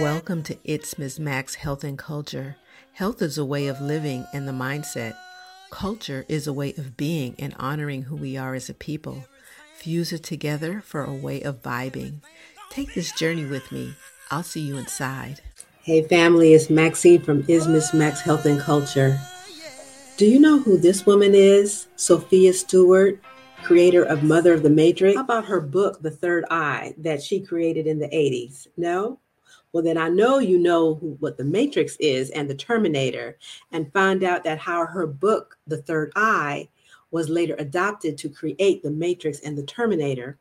Welcome to It's Ms. Max Health and Culture. Health is a way of living and the mindset. Culture is a way of being and honoring who we are as a people. Fuse it together for a way of vibing. Take this journey with me. I'll see you inside. Hey family, it's Maxine from Is Max Health and Culture. Do you know who this woman is? Sophia Stewart, creator of Mother of the Matrix. How about her book, The Third Eye, that she created in the 80s? No? Well, then I know you know who, what the Matrix is and the Terminator, and find out that how her book, The Third Eye, was later adopted to create the Matrix and the Terminator.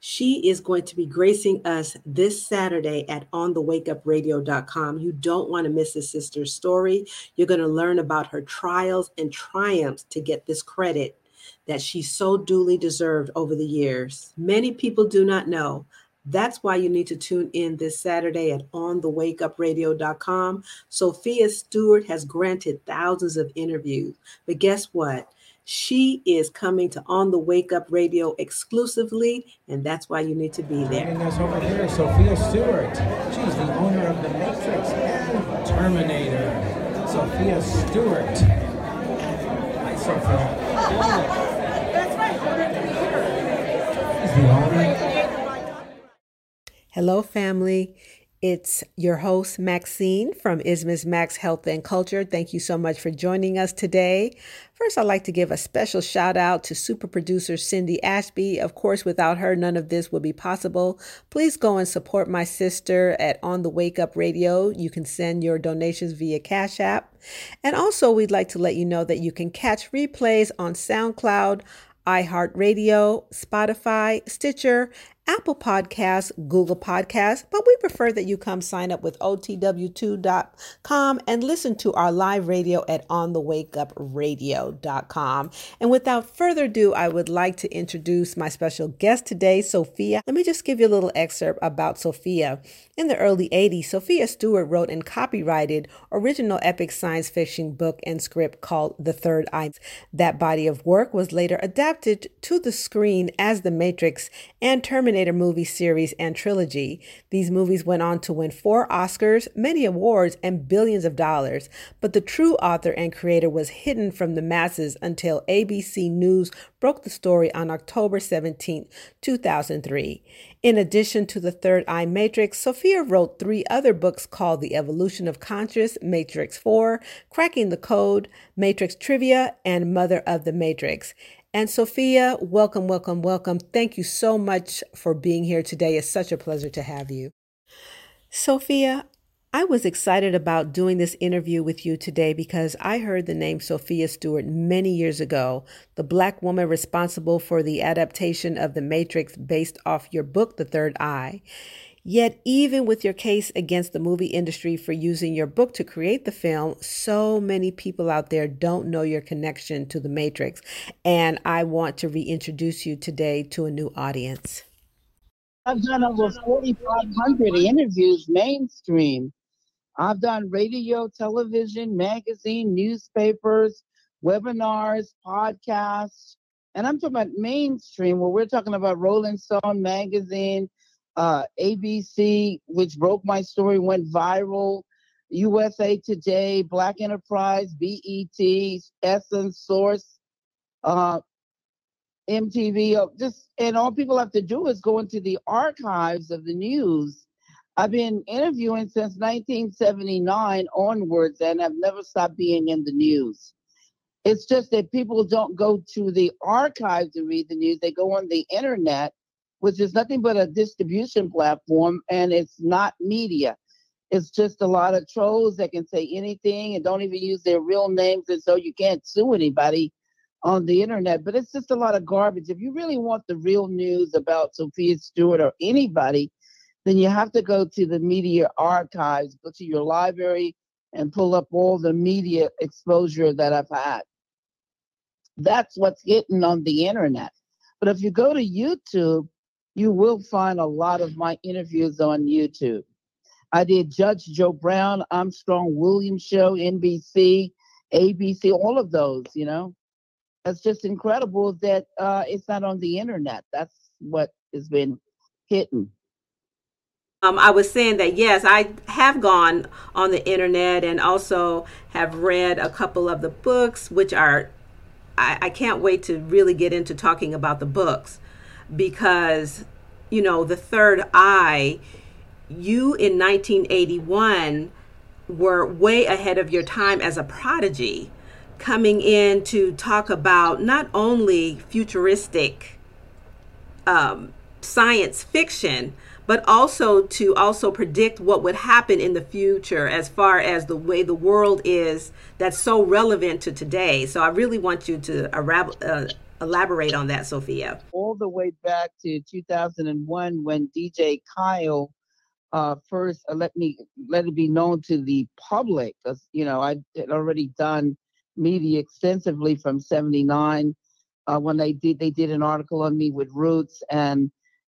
She is going to be gracing us this Saturday at onthewakeupradio.com. You don't want to miss this sister's story. You're going to learn about her trials and triumphs to get this credit that she so duly deserved over the years. Many people do not know that's why you need to tune in this Saturday at onthewakeupradio.com. Sophia Stewart has granted thousands of interviews, but guess what? She is coming to On the Wake Up Radio exclusively, and that's why you need to be there. And us over here, Sophia Stewart. She's the owner of The Matrix and Terminator. Sophia Stewart. Hi, Sophia. That's right. She's the owner Hello, family. It's your host, Maxine from Ismas Max Health and Culture. Thank you so much for joining us today. First, I'd like to give a special shout out to super producer Cindy Ashby. Of course, without her, none of this would be possible. Please go and support my sister at On the Wake Up Radio. You can send your donations via Cash App. And also, we'd like to let you know that you can catch replays on SoundCloud, iHeartRadio, Spotify, Stitcher, Apple Podcasts, Google Podcasts, but we prefer that you come sign up with OTW2.com and listen to our live radio at onthewakeupradio.com. And without further ado, I would like to introduce my special guest today, Sophia. Let me just give you a little excerpt about Sophia. In the early 80s, Sophia Stewart wrote and copyrighted original epic science fiction book and script called The Third Eye. That body of work was later adapted to the screen as The Matrix and Terminator Terminator movie series and trilogy. These movies went on to win four Oscars, many awards, and billions of dollars. But the true author and creator was hidden from the masses until ABC News broke the story on October 17, 2003. In addition to the Third Eye Matrix, Sophia wrote three other books called The Evolution of Conscious, Matrix 4, Cracking the Code, Matrix Trivia, and Mother of the Matrix. And Sophia, welcome, welcome, welcome. Thank you so much for being here today. It's such a pleasure to have you. Sophia, I was excited about doing this interview with you today because I heard the name Sophia Stewart many years ago, the Black woman responsible for the adaptation of The Matrix based off your book, The Third Eye. Yet, even with your case against the movie industry for using your book to create the film, so many people out there don't know your connection to The Matrix. And I want to reintroduce you today to a new audience. I've done over 4,500 interviews mainstream. I've done radio, television, magazine, newspapers, webinars, podcasts. And I'm talking about mainstream, where we're talking about Rolling Stone magazine, uh, ABC, which broke my story, went viral. USA Today, Black Enterprise, BET, Essence, Source, uh, MTV. Uh, just and all people have to do is go into the archives of the news. I've been interviewing since 1979 onwards, and I've never stopped being in the news. It's just that people don't go to the archives to read the news; they go on the internet which is nothing but a distribution platform and it's not media. It's just a lot of trolls that can say anything and don't even use their real names, and so you can't sue anybody on the internet. But it's just a lot of garbage. If you really want the real news about Sophia Stewart or anybody, then you have to go to the media archives, go to your library, and pull up all the media exposure that I've had. That's what's getting on the internet. But if you go to YouTube, you will find a lot of my interviews on YouTube. I did Judge Joe Brown, Armstrong Williams Show, NBC, ABC, all of those, you know. It's just incredible that uh, it's not on the internet. That's what has been hidden. Um, I was saying that yes, I have gone on the internet and also have read a couple of the books, which are, I, I can't wait to really get into talking about the books because, you know, the third eye, you in 1981 were way ahead of your time as a prodigy coming in to talk about not only futuristic um, science fiction, but also to also predict what would happen in the future as far as the way the world is that's so relevant to today. So I really want you to uh, elaborate on that, Sophia. All the way back to 2001 when DJ Kyle uh, first uh, let me let it be known to the public because you know I had already done media extensively from 79 uh, when they did they did an article on me with Roots and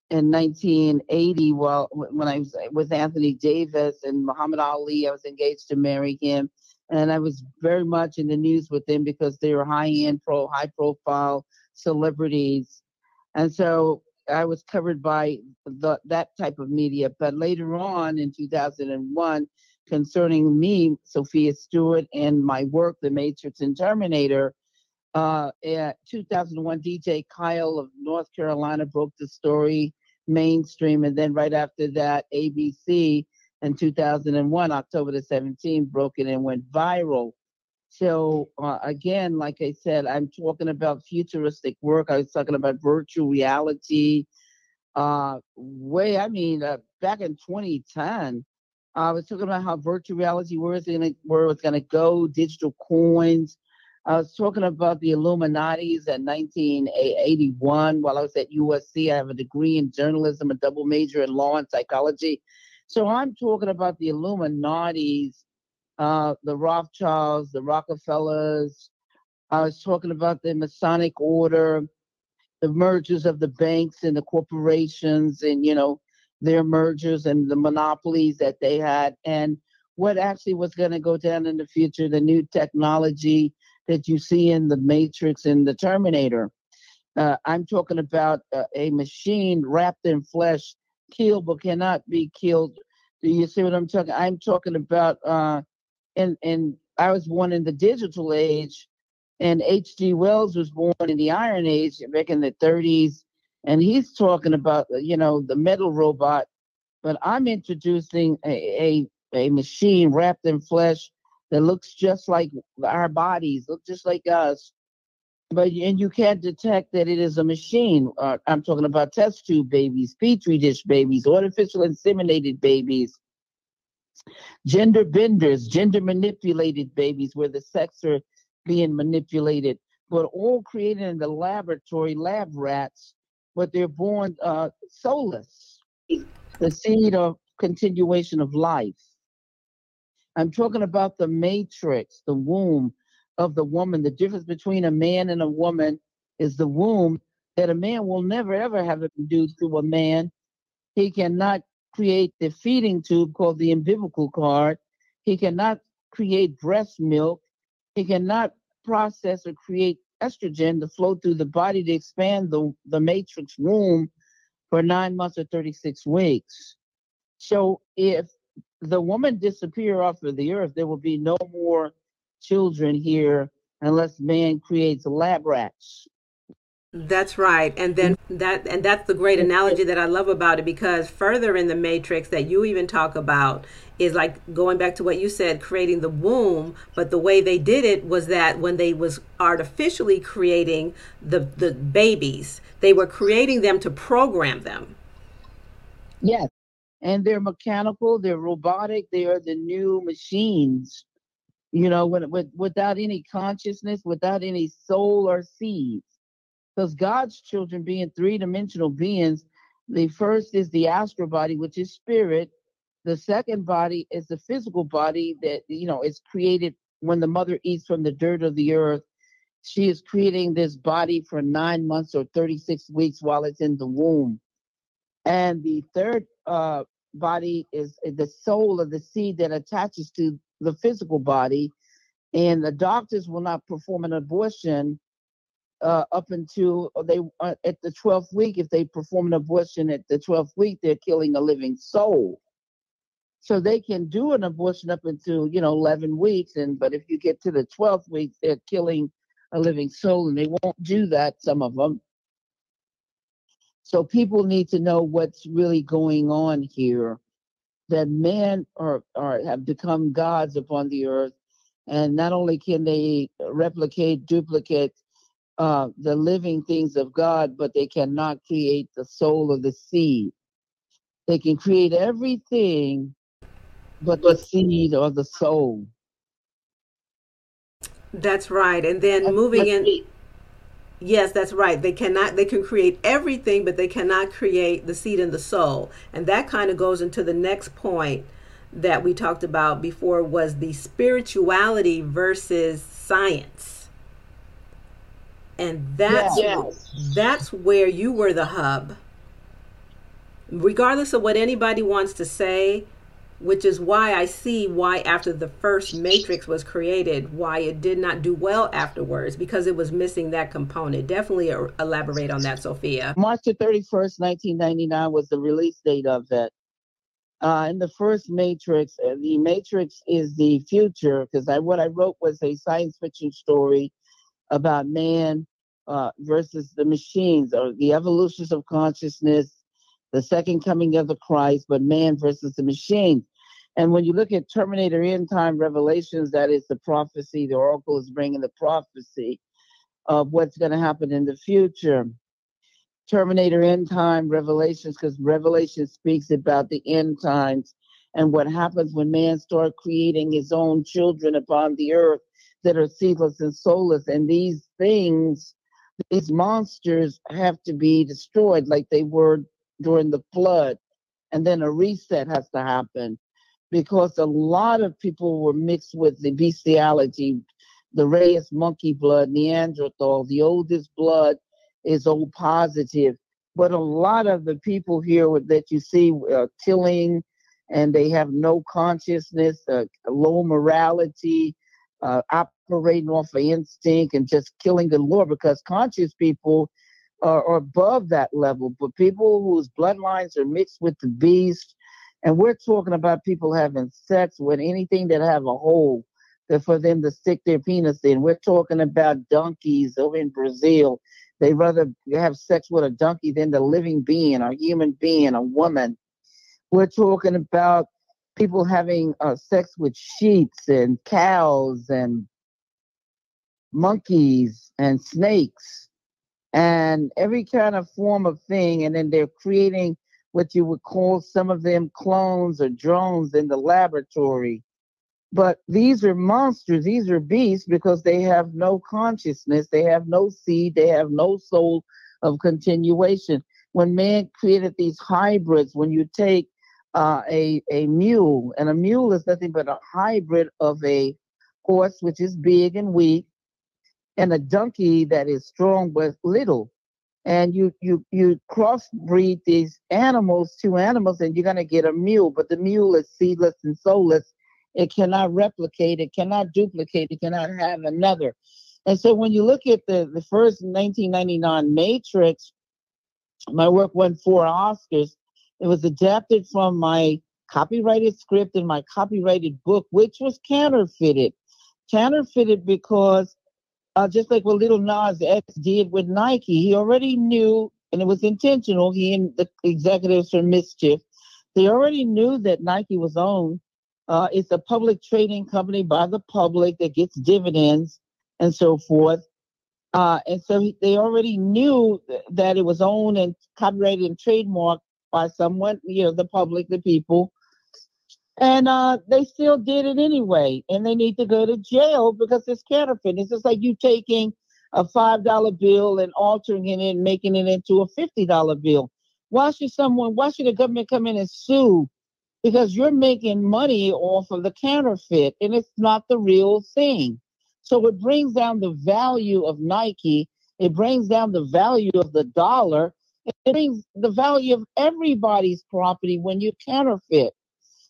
in 1980, well, when I was with Anthony Davis and Muhammad Ali, I was engaged to marry him, and I was very much in the news with them because they were high-end, pro, high-profile celebrities, and so I was covered by the, that type of media. But later on in 2001, concerning me, Sophia Stewart, and my work, The Matrix and Terminator, uh, 2001, DJ Kyle of North Carolina broke the story mainstream, and then right after that, ABC in 2001, October the 17th, broke it and went viral. So uh, again, like I said, I'm talking about futuristic work. I was talking about virtual reality. Uh, way, I mean, uh, back in 2010, I was talking about how virtual reality, where where it's gonna go, digital coins, I was talking about the Illuminati's in 1981 while I was at USC. I have a degree in journalism, a double major in law and psychology. So I'm talking about the Illuminati's, uh, the Rothschilds, the Rockefellers. I was talking about the Masonic Order, the mergers of the banks and the corporations, and you know their mergers and the monopolies that they had, and what actually was going to go down in the future, the new technology that you see in the Matrix and the Terminator. Uh, I'm talking about uh, a machine wrapped in flesh, killed but cannot be killed. Do you see what I'm talking? I'm talking about, uh, and and I was born in the digital age, and H.G. Wells was born in the Iron Age back in the 30s, and he's talking about you know the metal robot, but I'm introducing a a, a machine wrapped in flesh that looks just like our bodies, look just like us. But and you can't detect that it is a machine. Uh, I'm talking about test tube babies, petri dish babies, artificial inseminated babies, gender benders, gender manipulated babies, where the sex are being manipulated, but all created in the laboratory, lab rats, but they're born uh, soulless, the seed of continuation of life. I'm talking about the matrix, the womb of the woman. The difference between a man and a woman is the womb that a man will never ever have it do to a man. He cannot create the feeding tube called the umbilical cord. He cannot create breast milk. He cannot process or create estrogen to flow through the body to expand the, the matrix womb for nine months or 36 weeks. So if the woman disappear off of the earth, there will be no more children here unless man creates lab rats. That's right. And then that and that's the great analogy that I love about it because further in the matrix that you even talk about is like going back to what you said creating the womb, but the way they did it was that when they was artificially creating the the babies, they were creating them to program them. Yes and they're mechanical, they're robotic, they are the new machines, you know, with, with, without any consciousness, without any soul or seeds. Because God's children, being three dimensional beings, the first is the astral body, which is spirit. The second body is the physical body that, you know, is created when the mother eats from the dirt of the earth. She is creating this body for nine months or 36 weeks while it's in the womb. And the third uh, body is the soul of the seed that attaches to the physical body. And the doctors will not perform an abortion uh, up until they uh, at the 12th week. If they perform an abortion at the 12th week, they're killing a living soul. So they can do an abortion up until, you know, 11 weeks. And, but if you get to the 12th week, they're killing a living soul and they won't do that, some of them. So people need to know what's really going on here. That men are, are have become gods upon the earth, and not only can they replicate, duplicate uh, the living things of God, but they cannot create the soul of the seed. They can create everything but the seed or the soul. That's right. And then that's, moving in. Yes, that's right. They cannot they can create everything, but they cannot create the seed and the soul. And that kind of goes into the next point that we talked about before was the spirituality versus science. And that's yes. that's where you were the hub. Regardless of what anybody wants to say, which is why I see why after the first Matrix was created, why it did not do well afterwards because it was missing that component. Definitely elaborate on that, Sophia. March the 31st, 1999 was the release date of it. Uh, in the first Matrix, uh, the Matrix is the future because I, what I wrote was a science fiction story about man uh, versus the machines or the evolutions of consciousness the second coming of the Christ, but man versus the machine. And when you look at Terminator End Time Revelations, that is the prophecy, the oracle is bringing the prophecy of what's going to happen in the future. Terminator End Time Revelations, because Revelation speaks about the end times and what happens when man starts creating his own children upon the earth that are seedless and soulless. And these things, these monsters have to be destroyed like they were during the flood. And then a reset has to happen because a lot of people were mixed with the bestiality, the rhesus monkey blood, Neanderthal. The oldest blood is O positive. But a lot of the people here that you see are tilling and they have no consciousness, uh, low morality, uh, operating off of instinct and just killing the Lord because conscious people are, are above that level, but people whose bloodlines are mixed with the beast, and we're talking about people having sex with anything that have a hole that for them to stick their penis in. We're talking about donkeys over in Brazil. They rather have sex with a donkey than the living being, a human being, a woman. We're talking about people having uh, sex with sheep and cows and monkeys and snakes and every kind of form of thing. And then they're creating what you would call some of them clones or drones in the laboratory. But these are monsters, these are beasts because they have no consciousness, they have no seed, they have no soul of continuation. When man created these hybrids, when you take uh, a, a mule, and a mule is nothing but a hybrid of a horse, which is big and weak, and a donkey that is strong but little. And you you you crossbreed these animals, two animals, and you're gonna get a mule. But the mule is seedless and soulless. It cannot replicate, it cannot duplicate, it cannot have another. And so when you look at the, the first 1999 Matrix, my work won four Oscars. It was adapted from my copyrighted script and my copyrighted book, which was counterfeited. Counterfeited because uh, just like what Little Nas X did with Nike. He already knew, and it was intentional. He and the executives from MSCHF, they already knew that Nike was owned. Uh, it's a public trading company by the public that gets dividends and so forth. Uh, and so he, they already knew that it was owned and copyrighted and trademarked by someone, you know, the public, the people. And uh, they still did it anyway. And they need to go to jail because it's counterfeit. It's just like you taking a $5 bill and altering it and making it into a $50 bill. Why should someone, why should the government come in and sue? Because you're making money off of the counterfeit and it's not the real thing. So it brings down the value of Nike. It brings down the value of the dollar. It brings the value of everybody's property when you counterfeit.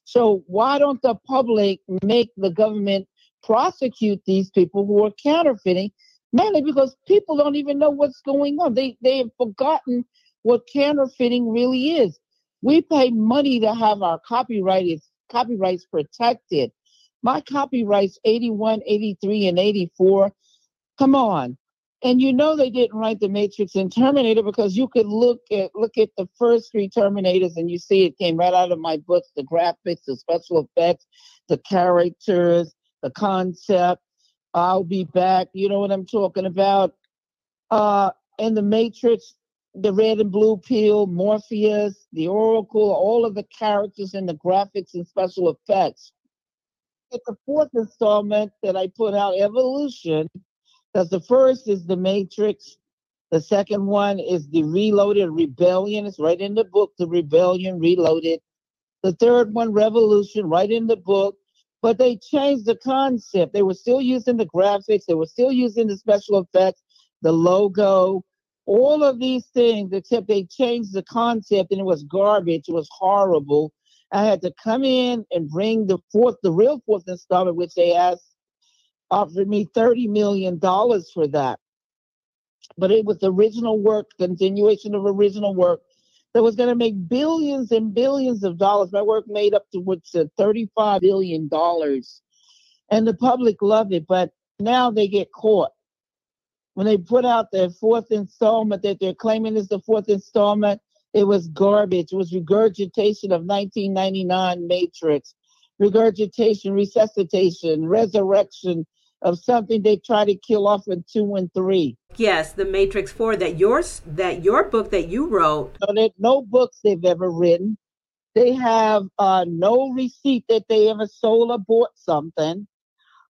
So why don't the public make the government prosecute these people who are counterfeiting? Mainly because people don't even know what's going on. They they have forgotten what counterfeiting really is. We pay money to have our copyrighted copyrights protected. My copyrights 81, 83, and 84. Come on. And you know they didn't write the Matrix and Terminator because you could look at look at the first three Terminators and you see it came right out of my books, the graphics, the special effects, the characters, the concept. I'll be back. You know what I'm talking about? Uh in the Matrix, the red and blue pill, Morpheus, the Oracle, all of the characters and the graphics and special effects. It's the fourth installment that I put out, Evolution, because the first is the Matrix, the second one is the Reloaded Rebellion. It's right in the book, the Rebellion Reloaded. The third one, Revolution, right in the book. But they changed the concept. They were still using the graphics, they were still using the special effects, the logo, all of these things, except they changed the concept and it was garbage. It was horrible. I had to come in and bring the fourth, the real fourth installment, which they asked offered me $30 million for that. But it was original work, continuation of original work that was going to make billions and billions of dollars. My work made up to what's $35 billion. And the public loved it, but now they get caught. When they put out their fourth installment that they're claiming is the fourth installment, it was garbage. It was regurgitation of 1999 Matrix, regurgitation, resuscitation, resurrection of something they try to kill off in two and three. Yes, the Matrix Four. That yours, that your book that you wrote. So there's no books they've ever written. They have uh, no receipt that they ever sold or bought something.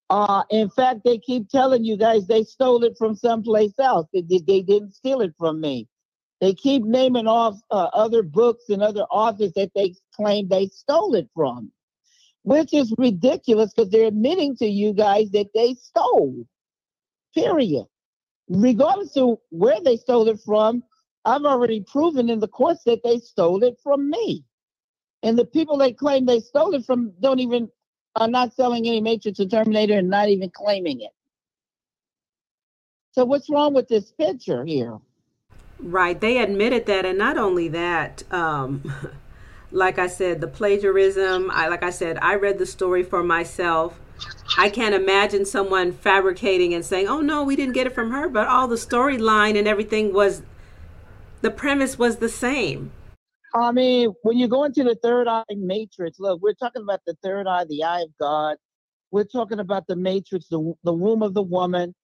Uh, in fact, they keep telling you guys they stole it from someplace else. They, they, they didn't steal it from me. They keep naming off uh, other books and other authors that they claim they stole it from which is ridiculous because they're admitting to you guys that they stole. Period. Regardless of where they stole it from, I've already proven in the courts that they stole it from me. And the people they claim they stole it from don't even are not selling any Matrix or Terminator and not even claiming it. So what's wrong with this picture here? Right. They admitted that, and not only that, um, like I said, the plagiarism. I like I said, I read the story for myself. I can't imagine someone fabricating and saying, "Oh no, we didn't get it from her," but all the storyline and everything was the premise was the same. I mean, when you go into the third eye matrix, look, we're talking about the third eye, the eye of God. We're talking about the matrix, the, the womb of the woman.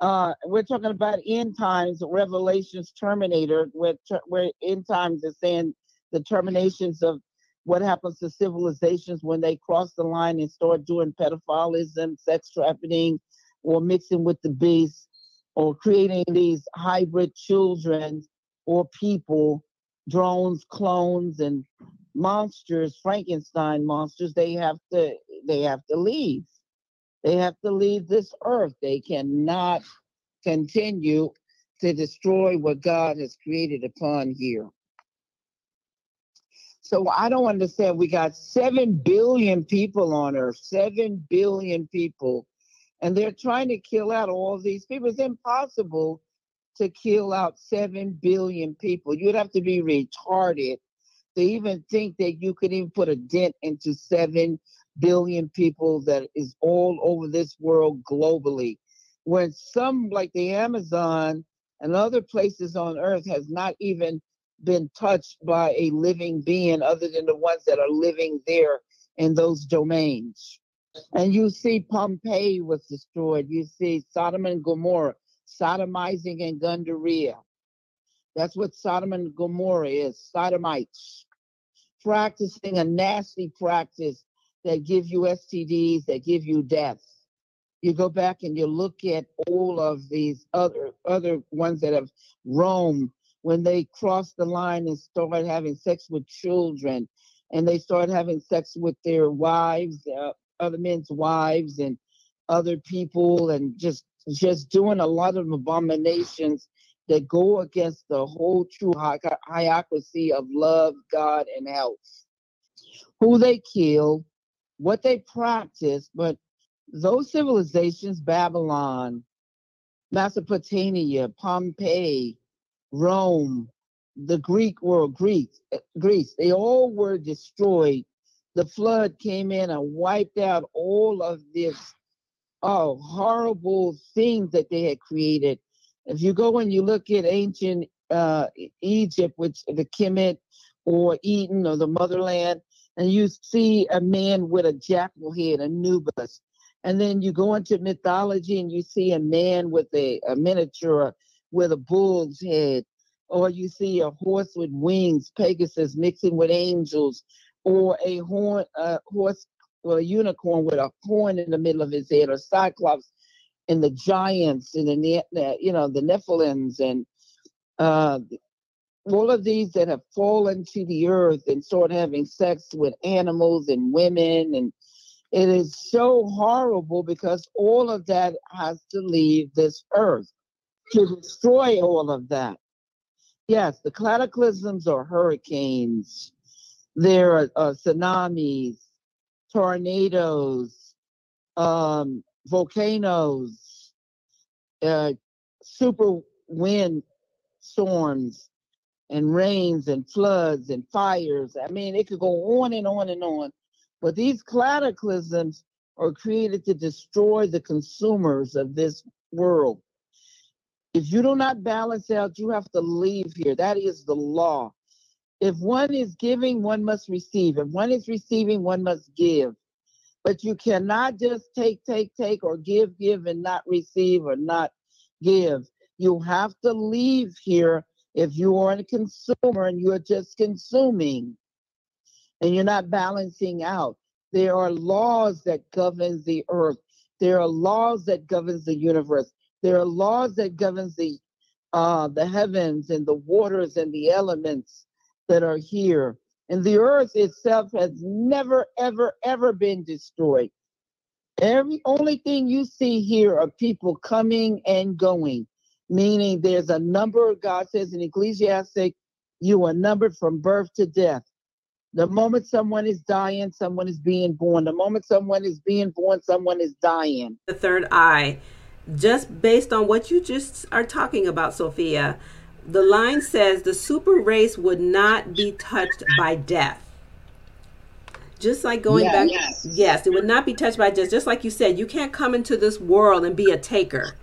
Uh, we're talking about end times, Revelations, Terminator, where, where end times is saying the terminations of what happens to civilizations when they cross the line and start doing pedophilism, sex trafficking, or mixing with the beast, or creating these hybrid children or people, drones, clones, and monsters, Frankenstein monsters. They have to they have to leave. They have to leave this earth. They cannot continue to destroy what God has created upon here. So I don't understand. We got 7 billion people on Earth, 7 billion people, and they're trying to kill out all these people. It's impossible to kill out 7 billion people. You'd have to be retarded to even think that you could even put a dent into 7 billion people that is all over this world globally. When some, like the Amazon and other places on Earth, has not even been touched by a living being other than the ones that are living there in those domains. And you see Pompeii was destroyed. You see Sodom and Gomorrah, sodomizing and Gundaria. That's what Sodom and Gomorrah is, sodomites. Practicing a nasty practice that give you STDs, that give you death. You go back and you look at all of these other other ones that have roamed when they cross the line and start having sex with children and they start having sex with their wives, uh, other men's wives and other people and just just doing a lot of abominations that go against the whole true hi- hierarchy of love, God, and health. Who they kill, what they practice, but those civilizations, Babylon, Mesopotamia, Pompeii, Rome, the Greek world, Greece, Greece, they all were destroyed the flood came in and wiped out all of this oh horrible things that they had created. If you go and you look at ancient uh, Egypt, which the Kemet or Eden or the motherland, and you see a man with a jackal head, Anubis. And then you go into mythology and you see a man with a, a Minotaur with a bull's head, or you see a horse with wings, Pegasus mixing with angels, or a horn, a horse, or a unicorn with a horn in the middle of his head, or Cyclops, and the giants, and the, you know the Nephilims, and uh, all of these that have fallen to the earth and start having sex with animals and women and it is so horrible because all of that has to leave this earth to destroy all of that. Yes, the cataclysms are hurricanes, there are uh, tsunamis, tornadoes, um, volcanoes, uh, super wind storms, and rains and floods and fires. I mean, it could go on and on and on. But these cataclysms are created to destroy the consumers of this world. If you do not balance out, you have to leave here. That is the law. If one is giving, one must receive. If one is receiving, one must give. But you cannot just take, take, take, or give, give, and not receive or not give. You have to leave here if you are a consumer and you're just consuming and you're not balancing out. There are laws that govern the earth. There are laws that governs the universe. There are laws that governs the uh, the heavens and the waters and the elements that are here. And the earth itself has never, ever, ever been destroyed. Every only thing you see here are people coming and going meaning there's a number, God says in Ecclesiastic, you are numbered from birth to death. The moment someone is dying, someone is being born. The moment someone is being born, someone is dying. The third eye, just based on what you just are talking about, Sophia, the line says the super race would not be touched by death. Just like going back, yes. yes, it would not be touched by death. Just like you said, you can't come into this world and be a taker.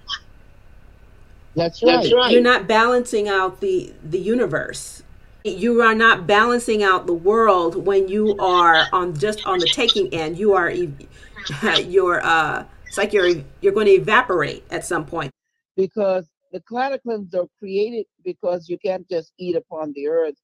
That's right. That's right. You're not balancing out the the universe. You are not balancing out the world when you are on just on the taking end. You are you're uh it's like you're you're going to evaporate at some point. Because the cataclysms are created because you can't just eat upon the earth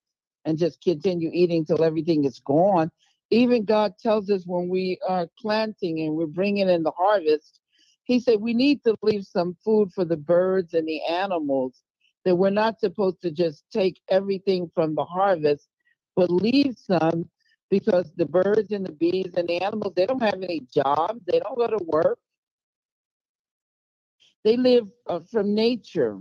and just continue eating till everything is gone. Even God tells us when we are planting and we're bringing in the harvest, he said we need to leave some food for the birds and the animals that we're not supposed to just take everything from the harvest but leave some because the birds and the bees and the animals they don't have any jobs they don't go to work they live uh, from nature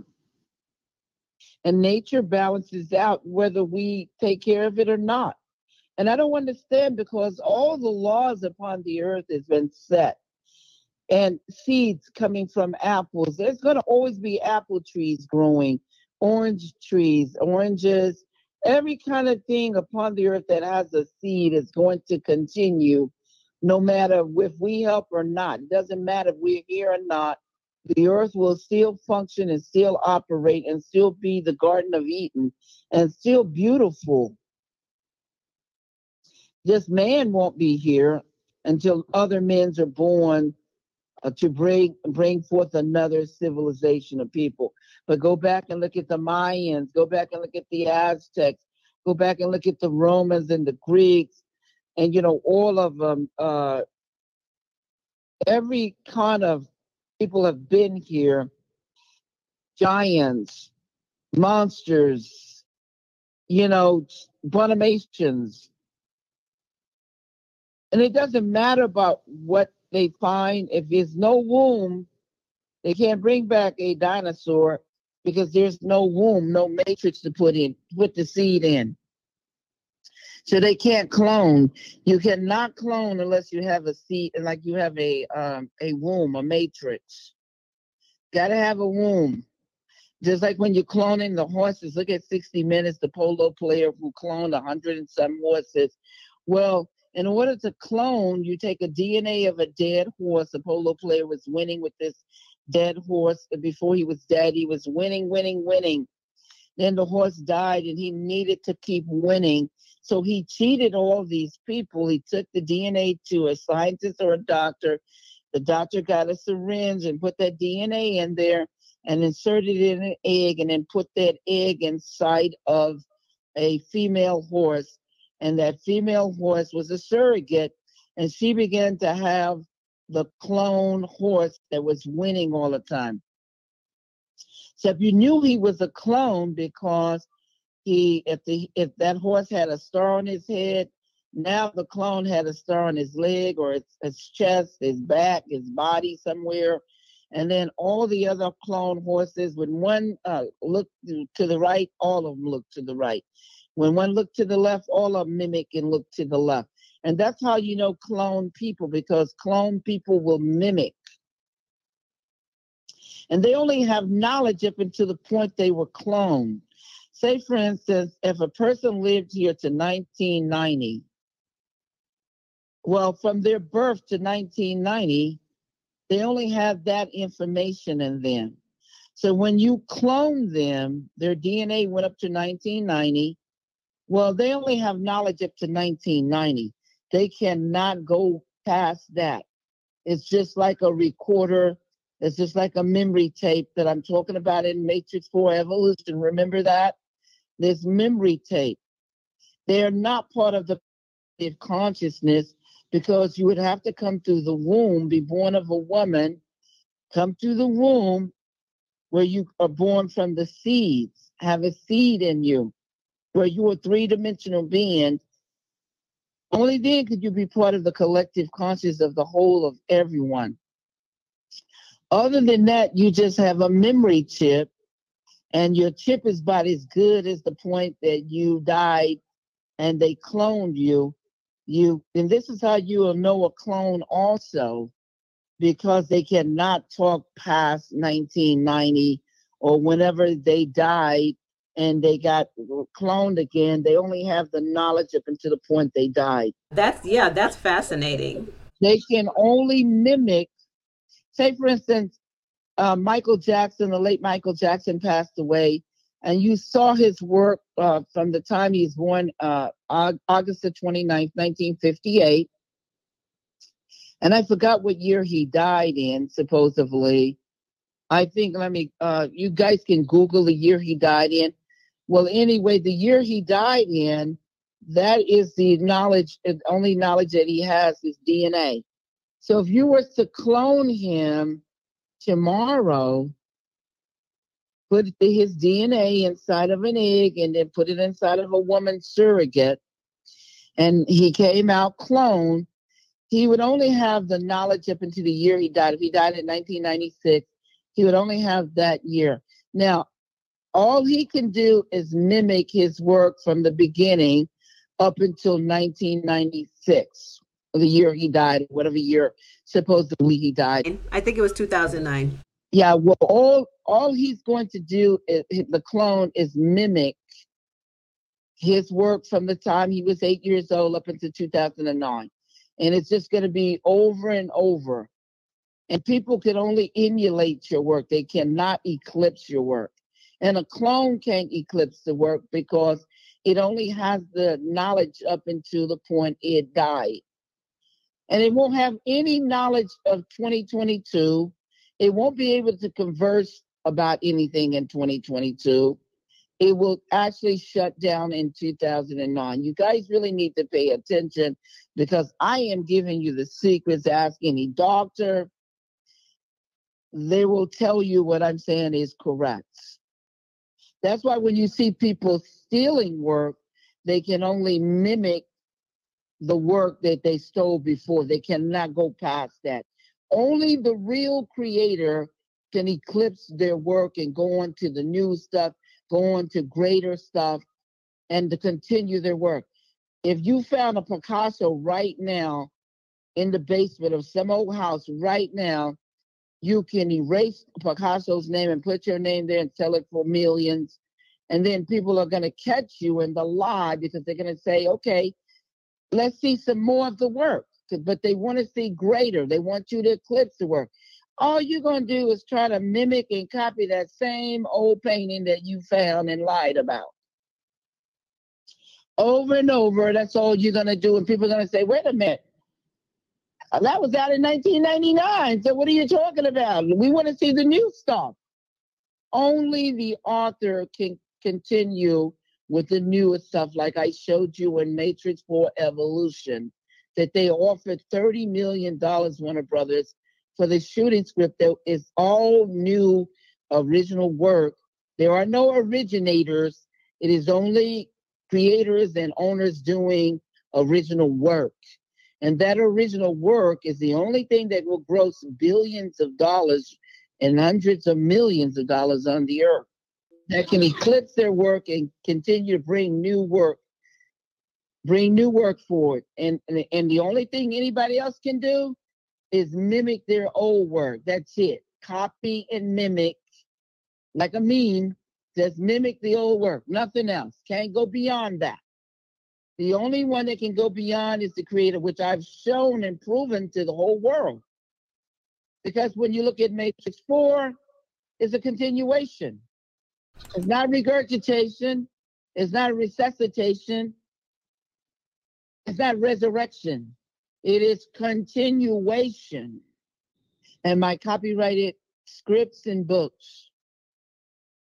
and nature balances out whether we take care of it or not and i don't understand because all the laws upon the earth has been set and seeds coming from apples. There's going to always be apple trees growing, orange trees, oranges, every kind of thing upon the earth that has a seed is going to continue no matter if we help or not. It doesn't matter if we're here or not. The earth will still function and still operate and still be the Garden of Eden and still beautiful. This man won't be here until other men are born uh, to bring bring forth another civilization of people. But go back and look at the Mayans, go back and look at the Aztecs, go back and look at the Romans and the Greeks, and you know all of them. Uh, every kind of people have been here. Giants, monsters, you know, abominations. And it doesn't matter about what they find if there's no womb, they can't bring back a dinosaur because there's no womb, no matrix to put in, put the seed in. So they can't clone. You cannot clone unless you have a seed, like you have a um, a womb, a matrix. Got to have a womb. Just like when you're cloning the horses. Look at 60 Minutes, the polo player who cloned 100 and some horses. Well, In order to clone, you take a DNA of a dead horse. The polo player was winning with this dead horse. Before he was dead, he was winning, winning, winning. Then the horse died and he needed to keep winning. So he cheated all these people. He took the DNA to a scientist or a doctor. The doctor got a syringe and put that DNA in there and inserted it in an egg and then put that egg inside of a female horse. And that female horse was a surrogate. And she began to have the clone horse that was winning all the time. So if you knew he was a clone because he if the if that horse had a star on his head, now the clone had a star on his leg or his, his chest, his back, his body somewhere. And then all the other clone horses, when one uh, looked to the right, all of them looked to the right. When one looked to the left, all of them mimic and look to the left. And that's how you know clone people because clone people will mimic. And they only have knowledge up until the point they were cloned. Say, for instance, if a person lived here to 1990, well, from their birth to 1990, they only have that information in them. So when you clone them, their DNA went up to 1990. Well, they only have knowledge up to 1990. They cannot go past that. It's just like a recorder. It's just like a memory tape that I'm talking about in Matrix 4 Evolution. Remember that? This memory tape. They are not part of the consciousness because you would have to come through the womb, be born of a woman, come through the womb where you are born from the seeds, have a seed in you, where you are three dimensional being. Only then could you be part of the collective conscious of the whole of everyone. Other than that, you just have a memory chip, and your chip is about as good as the point that you died and they cloned you. You and this is how you will know a clone also because they cannot talk past 1990 or whenever they died and they got cloned again they only have the knowledge up until the point they died. That's yeah that's fascinating. They can only mimic say for instance uh, michael jackson the late michael jackson passed away and you saw his work uh, from the time he was born, uh, August the 29th, 1958. And I forgot what year he died in, supposedly. I think, let me, uh, you guys can Google the year he died in. Well, anyway, the year he died in, that is the knowledge, the only knowledge that he has is DNA. So if you were to clone him tomorrow, put his DNA inside of an egg and then put it inside of a woman surrogate, and he came out clone, he would only have the knowledge up until the year he died. If he died in 1996, he would only have that year. Now, all he can do is mimic his work from the beginning up until 1996, the year he died, whatever year supposedly he died. I think it was 2009. Yeah, well, all all he's going to do is the clone is mimic his work from the time he was eight years old up until 2009, and it's just going to be over and over. And people can only emulate your work; they cannot eclipse your work. And a clone can't eclipse the work because it only has the knowledge up until the point it died. And it won't have any knowledge of 2022 it won't be able to converse about anything in 2022. It will actually shut down in 2009. You guys really need to pay attention because I am giving you the secrets. Ask any doctor. They will tell you what I'm saying is correct. That's why when you see people stealing work, they can only mimic the work that they stole before. They cannot go past that. Only the real creator can eclipse their work and go on to the new stuff, go on to greater stuff, and to continue their work. If you found a Picasso right now in the basement of some old house right now, you can erase Picasso's name and put your name there and sell it for millions. And then people are going to catch you in the lie because they're going to say, okay, let's see some more of the work. But they want to see greater. They want you to eclipse the work. All you're going to do is try to mimic and copy that same old painting that you found and lied about. Over and over, that's all you're going to do. And people are going to say, wait a minute. Uh, that was out in 1999. So what are you talking about? We want to see the new stuff. Only the author can continue with the newest stuff, like I showed you in Matrix 4 Evolution, that they offered $30 million, Warner Brothers, for the shooting script that is all new original work. There are no originators. It is only creators and owners doing original work. And that original work is the only thing that will gross billions of dollars and hundreds of millions of dollars on the earth that can eclipse their work and continue to bring new work, bring new work forward. And, and, and the only thing anybody else can do is mimic their old work. That's it. Copy and mimic like a meme. Just mimic the old work. Nothing else. Can't go beyond that. The only one that can go beyond is the creator, which I've shown and proven to the whole world. Because when you look at Matrix 4, it's a continuation. It's not regurgitation. It's not resuscitation. It's not resurrection. It is continuation. And my copyrighted scripts and books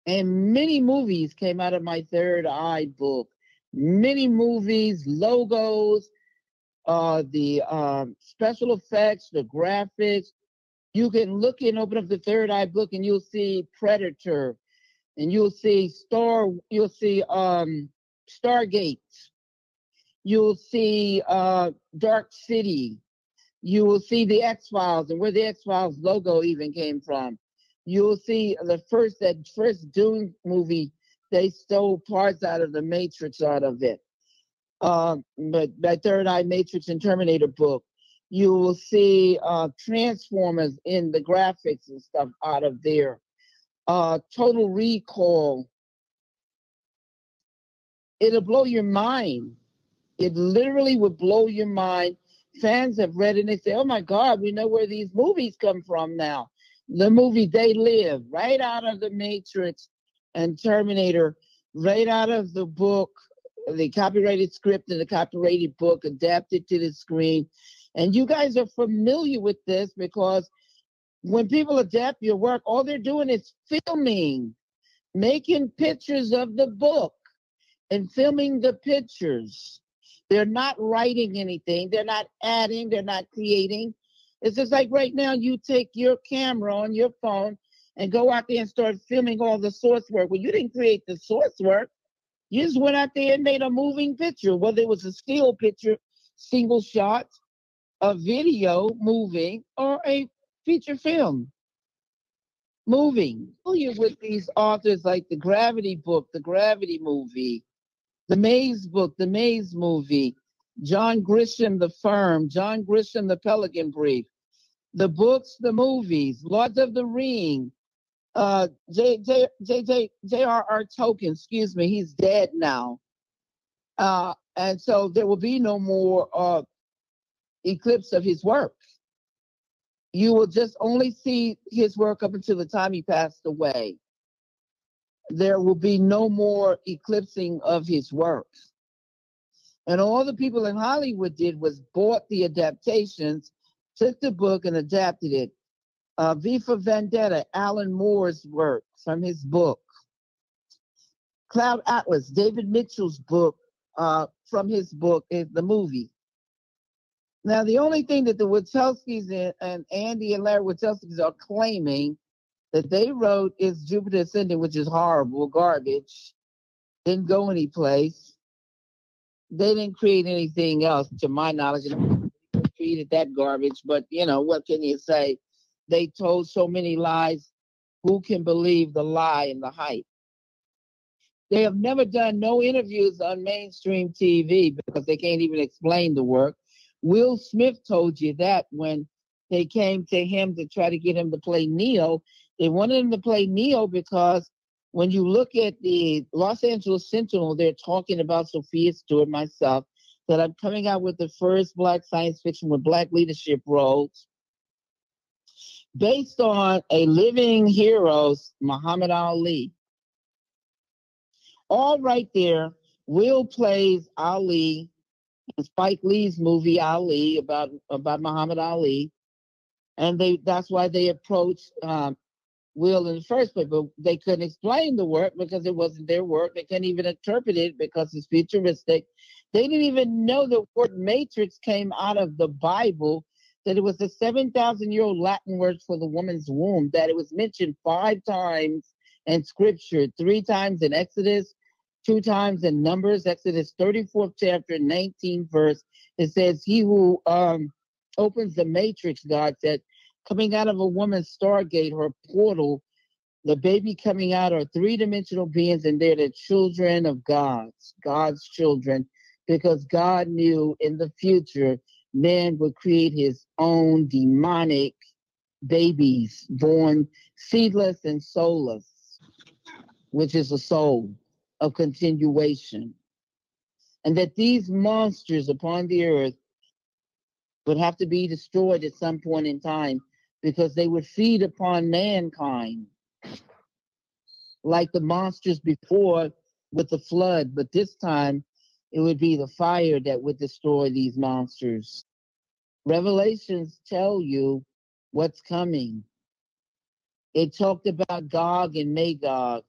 and many movies came out of my third eye book. Many movies, logos, uh, the um, special effects, the graphics. You can look and open up the third eye book and you'll see Predator, and you'll see Star, you'll see um, Stargate, you'll see uh, Dark City, you will see the X Files and where the X Files logo even came from. You'll see the first that first Dune movie. They stole parts out of the Matrix out of it. Uh, but that Third Eye Matrix and Terminator book, you will see uh, Transformers in the graphics and stuff out of there uh, Total Recall, it'll blow your mind. It literally would blow your mind. Fans have read it and they say, oh my God, we know where these movies come from now. The movie They Live, right out of The Matrix and Terminator, right out of the book, the copyrighted script and the copyrighted book adapted to the screen. And you guys are familiar with this because when people adapt your work, all they're doing is filming, making pictures of the book and filming the pictures. They're not writing anything, they're not adding, they're not creating. It's just like right now, you take your camera on your phone and go out there and start filming all the source work. Well, you didn't create the source work. You just went out there and made a moving picture, whether it was a still picture, single shot, a video moving, or a feature film, moving. Familiar with these authors like the Gravity book, the Gravity movie, the Maze book, the Maze movie, John Grisham, The Firm, John Grisham, The Pelican Brief, the books, the movies, Lords of the Ring, uh, J. J. J. J. J.R.R. Tolkien, excuse me, he's dead now. Uh, and so there will be no more uh, eclipse of his work you will just only see his work up until the time he passed away. There will be no more eclipsing of his works. And all the people in Hollywood did was bought the adaptations, took the book and adapted it. Uh, V for Vendetta, Alan Moore's work from his book. Cloud Atlas, David Mitchell's book uh, from his book is the movie. Now, the only thing that the Wachowskis and, and Andy and Larry Wachowskis are claiming that they wrote is Jupiter Ascending, which is horrible, garbage, didn't go anyplace. They didn't create anything else, to my knowledge. They created that garbage, but you know, what can you say? They told so many lies. Who can believe the lie and the hype? They have never done no interviews on mainstream TV because they can't even explain the work. Will Smith told you that when they came to him to try to get him to play Neo. They wanted him to play Neo because when you look at the Los Angeles Sentinel, they're talking about Sophia Stewart, myself, that I'm coming out with the first black science fiction with black leadership roles based on a living hero, Muhammad Ali. All right there, Will plays Ali Spike Lee's movie Ali about about Muhammad Ali, and they that's why they approached um, Will in the first place, but they couldn't explain the work because it wasn't their work. They couldn't even interpret it because it's futuristic. They didn't even know the word matrix came out of the Bible, that it was a 7,000 year old Latin word for the woman's womb, that it was mentioned five times in scripture, three times in Exodus, two times in Numbers, Exodus 34th chapter, 19 verse. It says, He who um, opens the matrix, God said, coming out of a woman's stargate, her portal, the baby coming out are three dimensional beings, and they're the children of God's, God's children, because God knew in the future man would create his own demonic babies born seedless and soulless, which is a soul of continuation. And that these monsters upon the earth would have to be destroyed at some point in time because they would feed upon mankind like the monsters before with the flood, but this time it would be the fire that would destroy these monsters. Revelations tell you what's coming. It talked about Gog and Magog.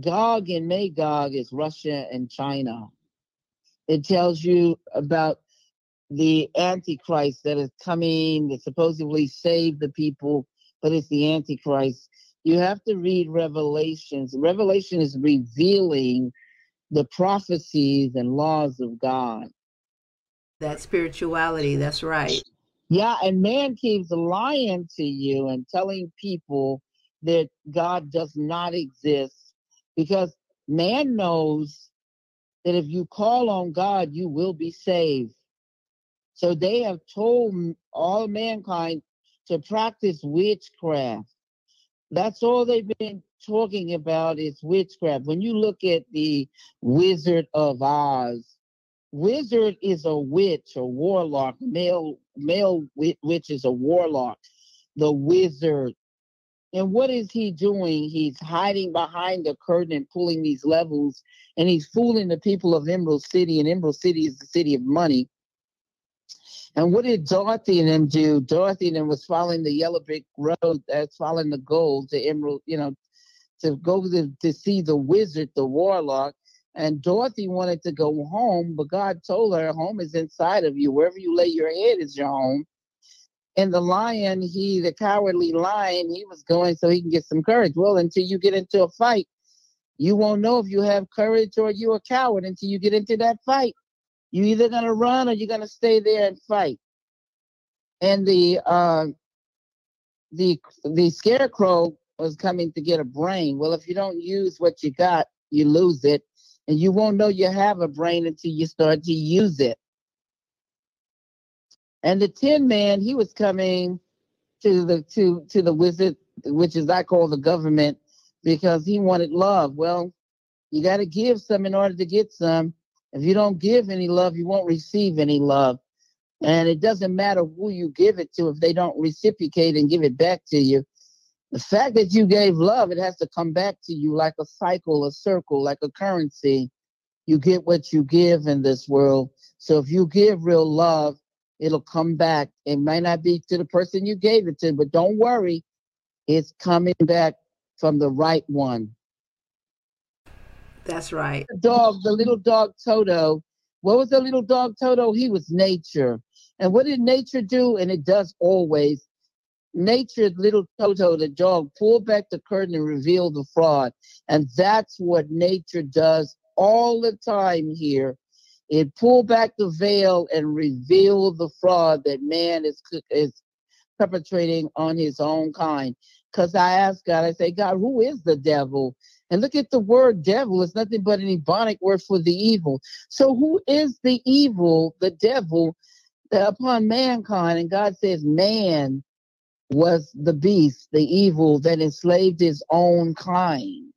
Gog and Magog is Russia and China. It tells you about the Antichrist that is coming that supposedly save the people, but it's the Antichrist. You have to read Revelations. Revelation is revealing the prophecies and laws of God. That spirituality, that's right. Yeah, and man keeps lying to you and telling people that God does not exist because man knows that if you call on God, you will be saved. So they have told all mankind to practice witchcraft. That's all they've been talking about is witchcraft. When you look at the Wizard of Oz, wizard is a witch, a warlock. Male male witch is a warlock. The wizard. And what is he doing? He's hiding behind the curtain and pulling these levels, and he's fooling the people of Emerald City. And Emerald City is the city of money. And what did Dorothy and them do? Dorothy and them was following the yellow brick road that's following the gold to Emerald, you know, to go to, to see the wizard, the warlock. And Dorothy wanted to go home, but God told her, home is inside of you. Wherever you lay your head is your home. And the lion, he, the cowardly lion, he was going so he can get some courage. Well, until you get into a fight, you won't know if you have courage or you're a coward until you get into that fight. You're either gonna run or you're gonna stay there and fight. And the uh, the the scarecrow was coming to get a brain. Well, if you don't use what you got, you lose it, and you won't know you have a brain until you start to use it. And the Tin Man, he was coming to the to to the wizard, which is I call the government, because he wanted love. Well, you got to give some in order to get some. If you don't give any love, you won't receive any love. And it doesn't matter who you give it to if they don't reciprocate and give it back to you. The fact that you gave love, it has to come back to you like a cycle, a circle, like a currency. You get what you give in this world. So if you give real love, it'll come back. It might not be to the person you gave it to, but don't worry, it's coming back from the right one. That's right. The dog, the little dog Toto. What was the little dog Toto? He was nature. And what did nature do? And it does always. Nature, little Toto, the dog, pulled back the curtain and revealed the fraud. And that's what nature does all the time here. It pulled back the veil and revealed the fraud that man is, is perpetrating on his own kind. Because I asked God, I say, God, who is the devil? And look at the word devil. It's nothing but an ebonic word for the evil. So who is the evil, the devil, uh, upon mankind? And God says, man was the beast, the evil that enslaved his own kind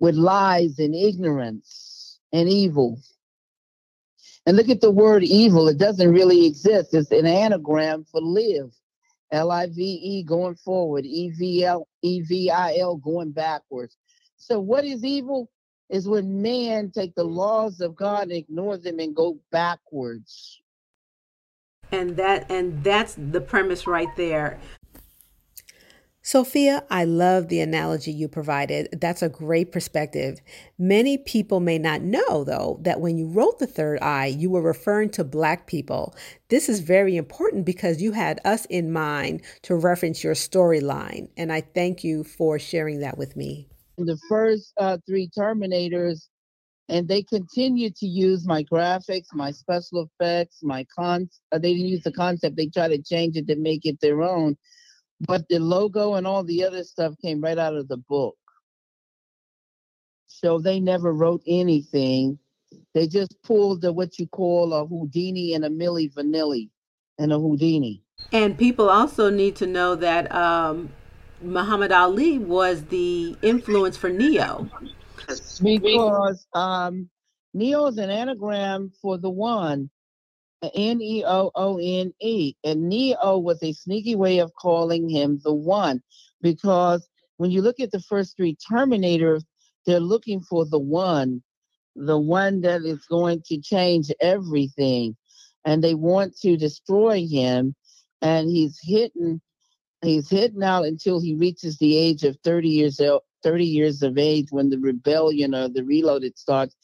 with lies and ignorance and evil. And look at the word evil. It doesn't really exist. It's an anagram for live. L-I-V-E going forward, E-V-L, E-V-I-L going backwards. So what is evil? Is when man take the laws of God and ignore them and go backwards. And that and that's the premise right there. Sophia, I love the analogy you provided. That's a great perspective. Many people may not know, though, that when you wrote The Third Eye, you were referring to Black people. This is very important because you had us in mind to reference your storyline. And I thank you for sharing that with me. The first uh, three Terminators, and they continue to use my graphics, my special effects, my con. Uh, they didn't use the concept, they try to change it to make it their own but the logo and all the other stuff came right out of the book. So they never wrote anything. They just pulled the what you call a Houdini and a Millie Vanilli and a Houdini. And people also need to know that um, Muhammad Ali was the influence for Neo. Because um, Neo is an anagram for the one. N E O O N E. And Neo was a sneaky way of calling him the one because when you look at the first three Terminators, they're looking for the one, the one that is going to change everything. And they want to destroy him. And he's hidden, he's hidden out until he reaches the age of 30 years old, 30 years of age when the rebellion or the reloaded starts.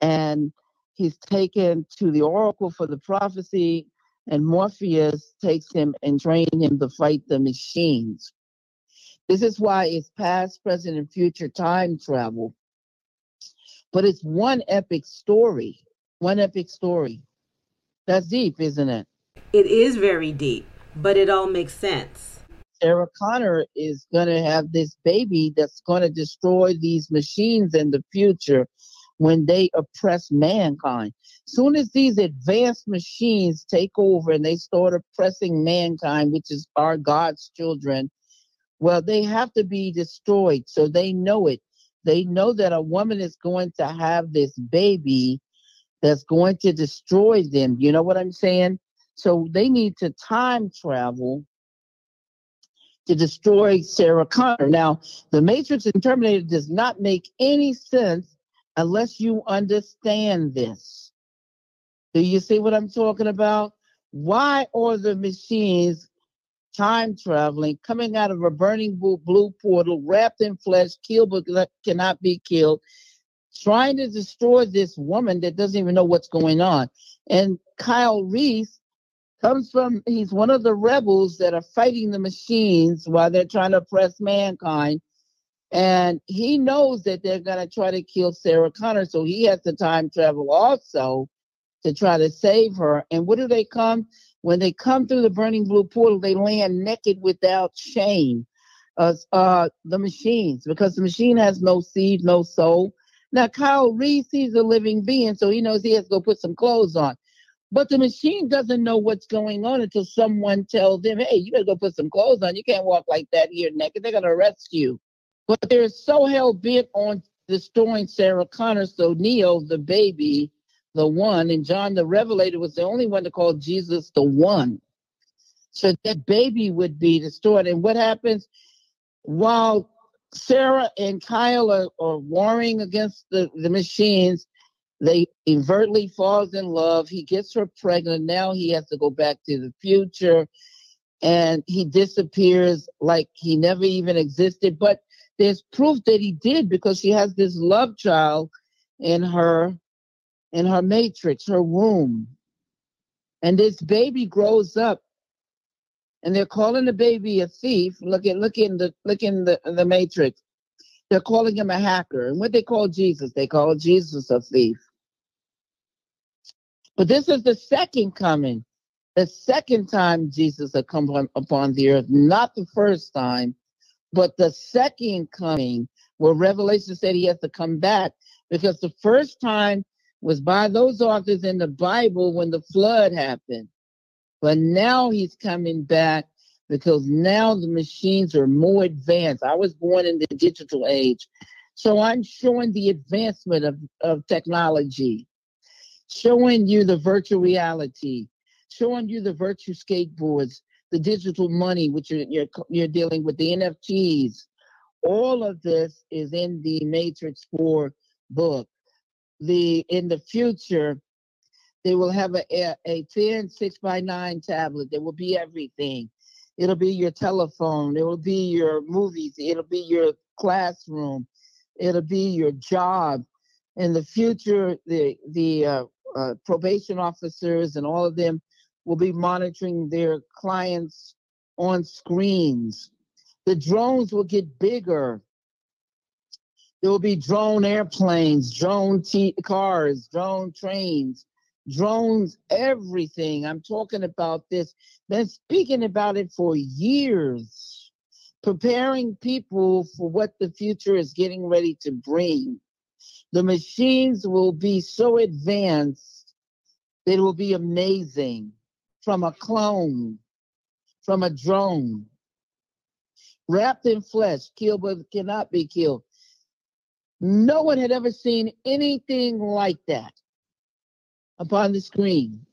And he's taken to the oracle for the prophecy, and Morpheus takes him and trains him to fight the machines. This is why it's past, present, and future time travel. But it's one epic story. One epic story. That's deep, isn't it? It is very deep, but it all makes sense. Sarah Connor is going to have this baby that's going to destroy these machines in the future when they oppress mankind. Soon as these advanced machines take over and they start oppressing mankind, which is our God's children, well, they have to be destroyed. So they know it. They know that a woman is going to have this baby that's going to destroy them. You know what I'm saying? So they need to time travel to destroy Sarah Connor. Now, the Matrix and Terminator does not make any sense unless you understand this. Do you see what I'm talking about? Why are the machines time traveling, coming out of a burning blue portal, wrapped in flesh, killed but cannot be killed, trying to destroy this woman that doesn't even know what's going on? And Kyle Reese comes from, he's one of the rebels that are fighting the machines while they're trying to oppress mankind. And he knows that they're going to try to kill Sarah Connor. So he has to time travel also to try to save her. And what do they come? When they come through the burning blue portal, they land naked without shame. Uh, uh, the machines, because the machine has no seed, no soul. Now, Kyle Reese, he's a living being, so he knows he has to go put some clothes on. But the machine doesn't know what's going on until someone tells them, hey, you gotta go put some clothes on. You can't walk like that here naked. They're gonna arrest you. But they're so hell bent on destroying Sarah Connor. So Neo, the baby, the one, and John the Revelator was the only one to call Jesus the one. So that baby would be destroyed. And what happens while Sarah and Kyle are, are warring against the, the machines? They overtly falls in love. He gets her pregnant. Now he has to go back to the future and he disappears like he never even existed. But there's proof that he did because she has this love child in her in her matrix, her womb. And this baby grows up and they're calling the baby a thief. Look at look in the look in the the matrix. They're calling him a hacker. And what they call Jesus, they call Jesus a thief. But this is the second coming. The second time Jesus had come upon the earth, not the first time. But the second coming, where Revelation said he has to come back, because the first time was by those authors in the Bible when the flood happened. But now he's coming back because now the machines are more advanced. I was born in the digital age. So I'm showing the advancement of, of technology. showing you the virtual reality, showing you the virtual skateboards, the digital money, which you're, you're, you're dealing with, the NFTs. All of this is in the Matrix 4 book. The in the future, they will have a, a, a thin six by nine tablet. There will be everything. It'll be your telephone. It will be your movies. It'll be your classroom. It'll be your job. In the future, the the uh, uh, probation officers and all of them will be monitoring their clients on screens. The drones will get bigger. There will be drone airplanes, drone t- cars, drone trains, drones, everything. I'm talking about this. Been speaking about it for years, preparing people for what the future is getting ready to bring. The machines will be so advanced, it will be amazing from a clone, from a drone, wrapped in flesh, killed but cannot be killed. No one had ever seen anything like that upon the screen.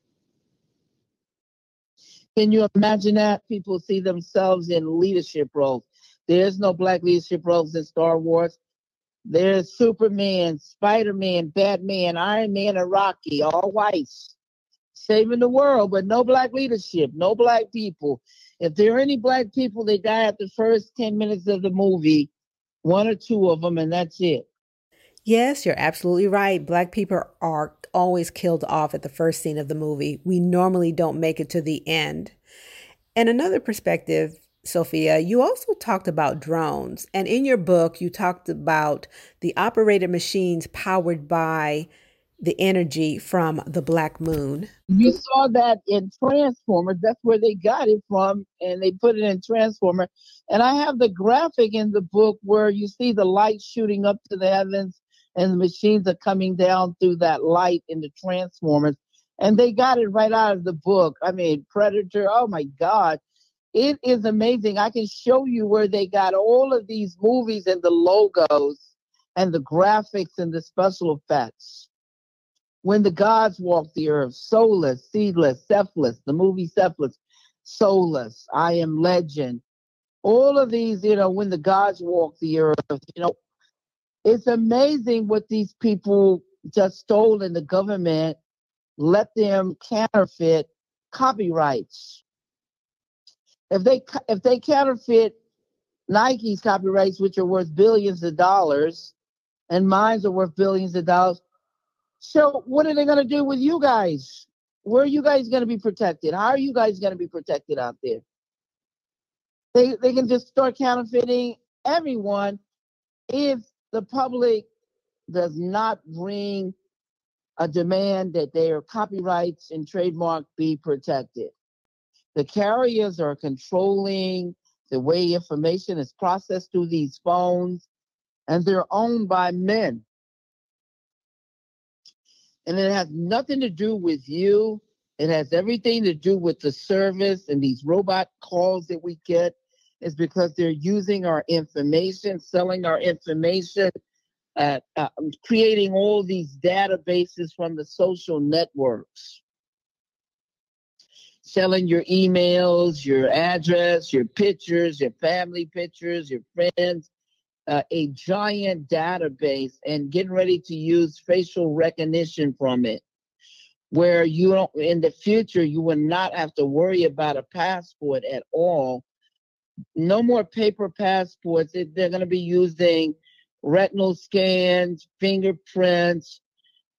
Can you imagine that? People see themselves in leadership roles. There's no black leadership roles in Star Wars. There's Superman, Spider Man, Batman, Iron Man, and Rocky, all whites, saving the world, but no black leadership, no black people. If there are any black people, they die at the first 10 minutes of the movie, one or two of them, and that's it. Yes, you're absolutely right. Black people are always killed off at the first scene of the movie. We normally don't make it to the end. And another perspective, Sophia, you also talked about drones. And in your book, you talked about the operated machines powered by the energy from the black moon. You saw that in Transformers. That's where they got it from, and they put it in Transformer. And I have the graphic in the book where you see the light shooting up to the heavens and the machines are coming down through that light in the transformers and they got it right out of the book i mean predator oh my god it is amazing i can show you where they got all of these movies and the logos and the graphics and the special effects when the gods walked the earth soulless seedless selfless the movie selfless soulless i am legend all of these you know when the gods walk the earth you know it's amazing what these people just stole in the government, let them counterfeit copyrights. If they if they counterfeit Nike's copyrights, which are worth billions of dollars, and mines are worth billions of dollars, so what are they going to do with you guys? Where are you guys going to be protected? How are you guys going to be protected out there? They they can just start counterfeiting everyone if the public does not bring a demand that their copyrights and trademark be protected. The carriers are controlling the way information is processed through these phones, and they're owned by men. And it has nothing to do with you. It has everything to do with the service and these robot calls that we get is because they're using our information, selling our information, uh, uh, creating all these databases from the social networks, selling your emails, your address, your pictures, your family pictures, your friends, uh, a giant database, and getting ready to use facial recognition from it where you don't in the future you will not have to worry about a passport at all no more paper passports. They're going to be using retinal scans, fingerprints,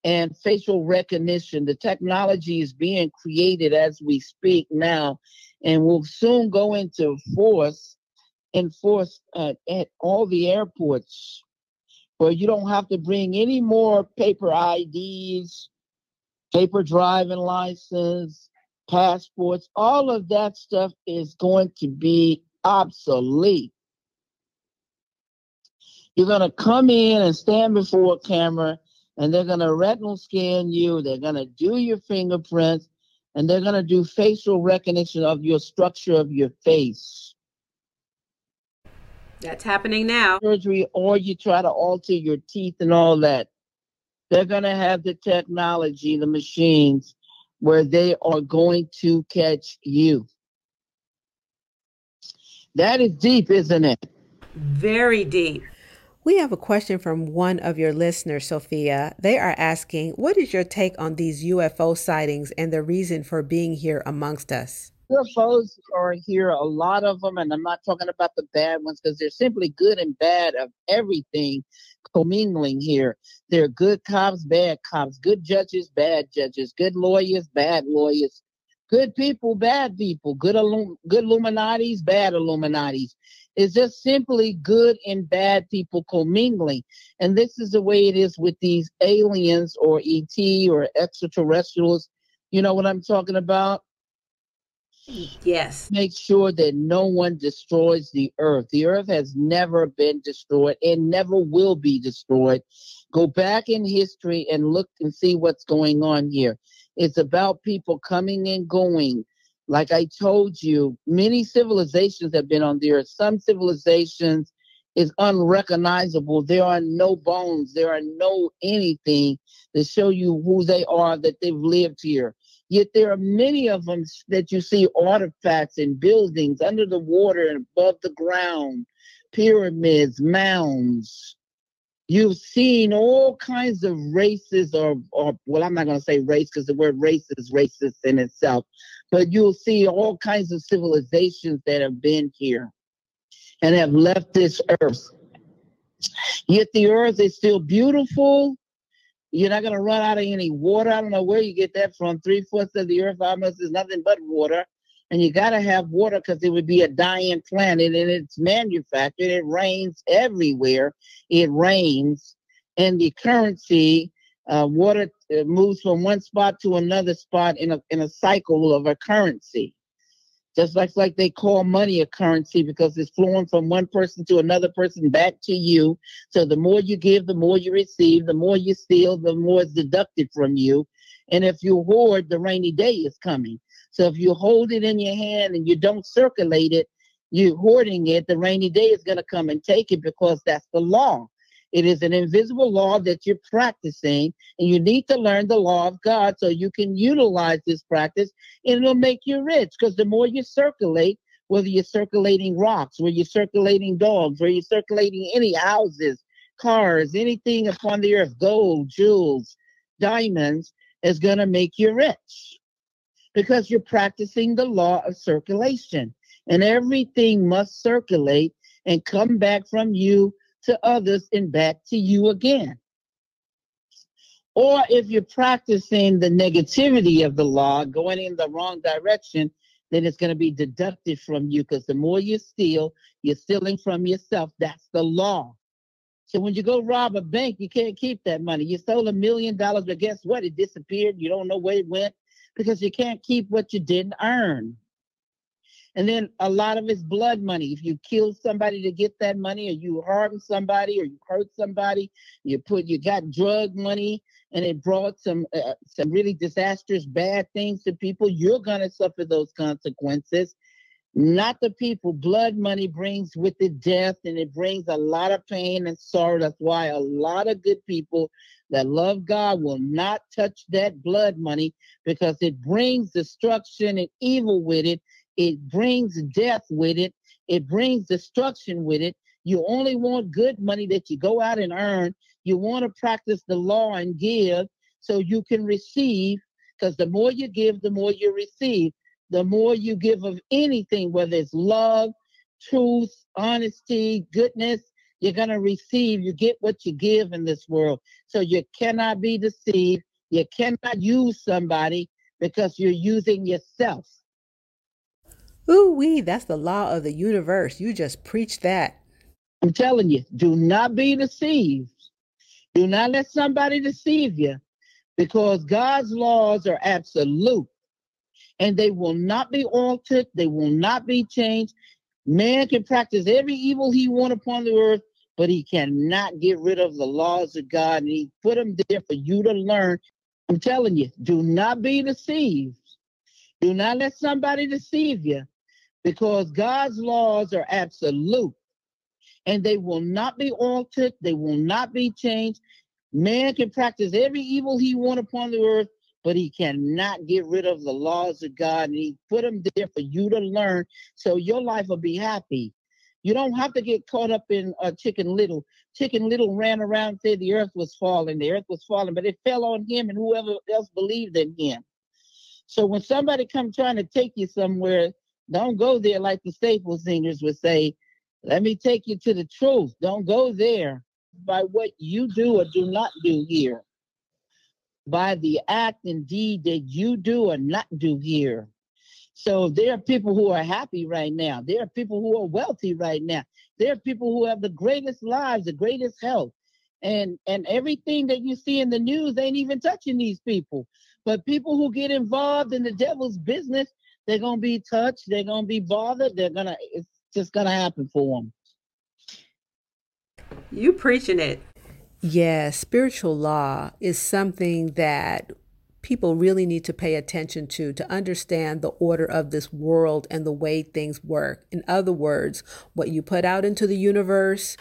and facial recognition. The technology is being created as we speak now and will soon go into force enforced at all the airports where you don't have to bring any more paper IDs, paper driving license, passports. All of that stuff is going to be obsolete. You're going to come in and stand before a camera and they're going to retinal scan you. They're going to do your fingerprints and they're going to do facial recognition of your structure of your face. That's happening now. Surgery, or you try to alter your teeth and all that. They're going to have the technology, the machines, where they are going to catch you. That is deep, isn't it? Very deep. We have a question from one of your listeners, Sophia. They are asking, What is your take on these UFO sightings and the reason for being here amongst us? UFOs are here, a lot of them, and I'm not talking about the bad ones because they're simply good and bad of everything commingling here. There are good cops, bad cops, good judges, bad judges, good lawyers, bad lawyers, good people, bad people, good good Illuminatis, bad Illuminatis. It's just simply good and bad people commingling. And this is the way it is with these aliens or ET or extraterrestrials. You know what I'm talking about? Yes. Make sure that no one destroys the earth. The earth has never been destroyed and never will be destroyed. Go back in history and look and see what's going on here. It's about people coming and going. Like I told you, many civilizations have been on the earth. Some civilizations is unrecognizable. There are no bones. There are no anything to show you who they are that they've lived here. Yet there are many of them that you see artifacts in buildings under the water and above the ground, pyramids, mounds. You've seen all kinds of races, or, or well, I'm not going to say race because the word race is racist in itself, but you'll see all kinds of civilizations that have been here and have left this earth. Yet the earth is still beautiful you're not going to run out of any water. I don't know where you get that from. Three fourths of the earth almost is nothing but water. And you got to have water because it would be a dying planet and it's manufactured. It rains everywhere. It rains. And the currency, uh, water uh, moves from one spot to another spot in a, in a cycle of a currency just like like they call money a currency because it's flowing from one person to another person back to you. So the more you give, the more you receive. The more you steal, the more is deducted from you. And if you hoard, the rainy day is coming. So if you hold it in your hand and you don't circulate it, you hoarding it, the rainy day is going to come and take it because that's the law. It is an invisible law that you're practicing, and you need to learn the law of God so you can utilize this practice, and it'll make you rich. Because the more you circulate, whether you're circulating rocks, whether you're circulating dogs, whether you're circulating any houses, cars, anything upon the earth, gold, jewels, diamonds, is going to make you rich because you're practicing the law of circulation. And everything must circulate and come back from you to others and back to you again. Or if you're practicing the negativity of the law, going in the wrong direction, then it's going to be deducted from you because the more you steal, you're stealing from yourself. That's the law. So when you go rob a bank, you can't keep that money. You stole a million dollars, but guess what? It disappeared. You don't know where it went because you can't keep what you didn't earn. And then a lot of it's blood money. If you kill somebody to get that money, or you harm somebody, or you hurt somebody, you put you got drug money, and it brought some uh, some really disastrous bad things to people. You're gonna suffer those consequences. Not the people. Blood money brings with it death, and it brings a lot of pain and sorrow. That's why a lot of good people that love God will not touch that blood money because it brings destruction and evil with it it brings death with it. It brings destruction with it. You only want good money that you go out and earn. You want to practice the law and give so you can receive, because the more you give, the more you receive. The more you give of anything, whether it's love, truth, honesty, goodness, you're going to receive. You get what you give in this world. So you cannot be deceived. You cannot use somebody because you're using yourself. Ooh wee, that's the law of the universe. You just preach that. I'm telling you, do not be deceived. Do not let somebody deceive you because God's laws are absolute and they will not be altered, they will not be changed. Man can practice every evil he want upon the earth, but he cannot get rid of the laws of God. And he put them there for you to learn. I'm telling you, do not be deceived. Do not let somebody deceive you because God's laws are absolute and they will not be altered, they will not be changed. Man can practice every evil he want upon the earth, but he cannot get rid of the laws of God. And he put them there for you to learn so your life will be happy. You don't have to get caught up in uh, Chicken Little. Chicken Little ran around and said the earth was falling, the earth was falling, but it fell on him and whoever else believed in him. So when somebody come trying to take you somewhere, don't go there like the staple singers would say, let me take you to the truth. Don't go there by what you do or do not do here, by the act and deed that you do or not do here. So there are people who are happy right now. There are people who are wealthy right now. There are people who have the greatest lives, the greatest health. And and everything that you see in the news ain't even touching these people. But people who get involved in the devil's business, they're gonna be touched, they're gonna be bothered, they're gonna it's just gonna happen for them. You preaching it. Yeah, spiritual law is something that people really need to pay attention to to understand the order of this world and the way things work. In other words, what you put out into the universe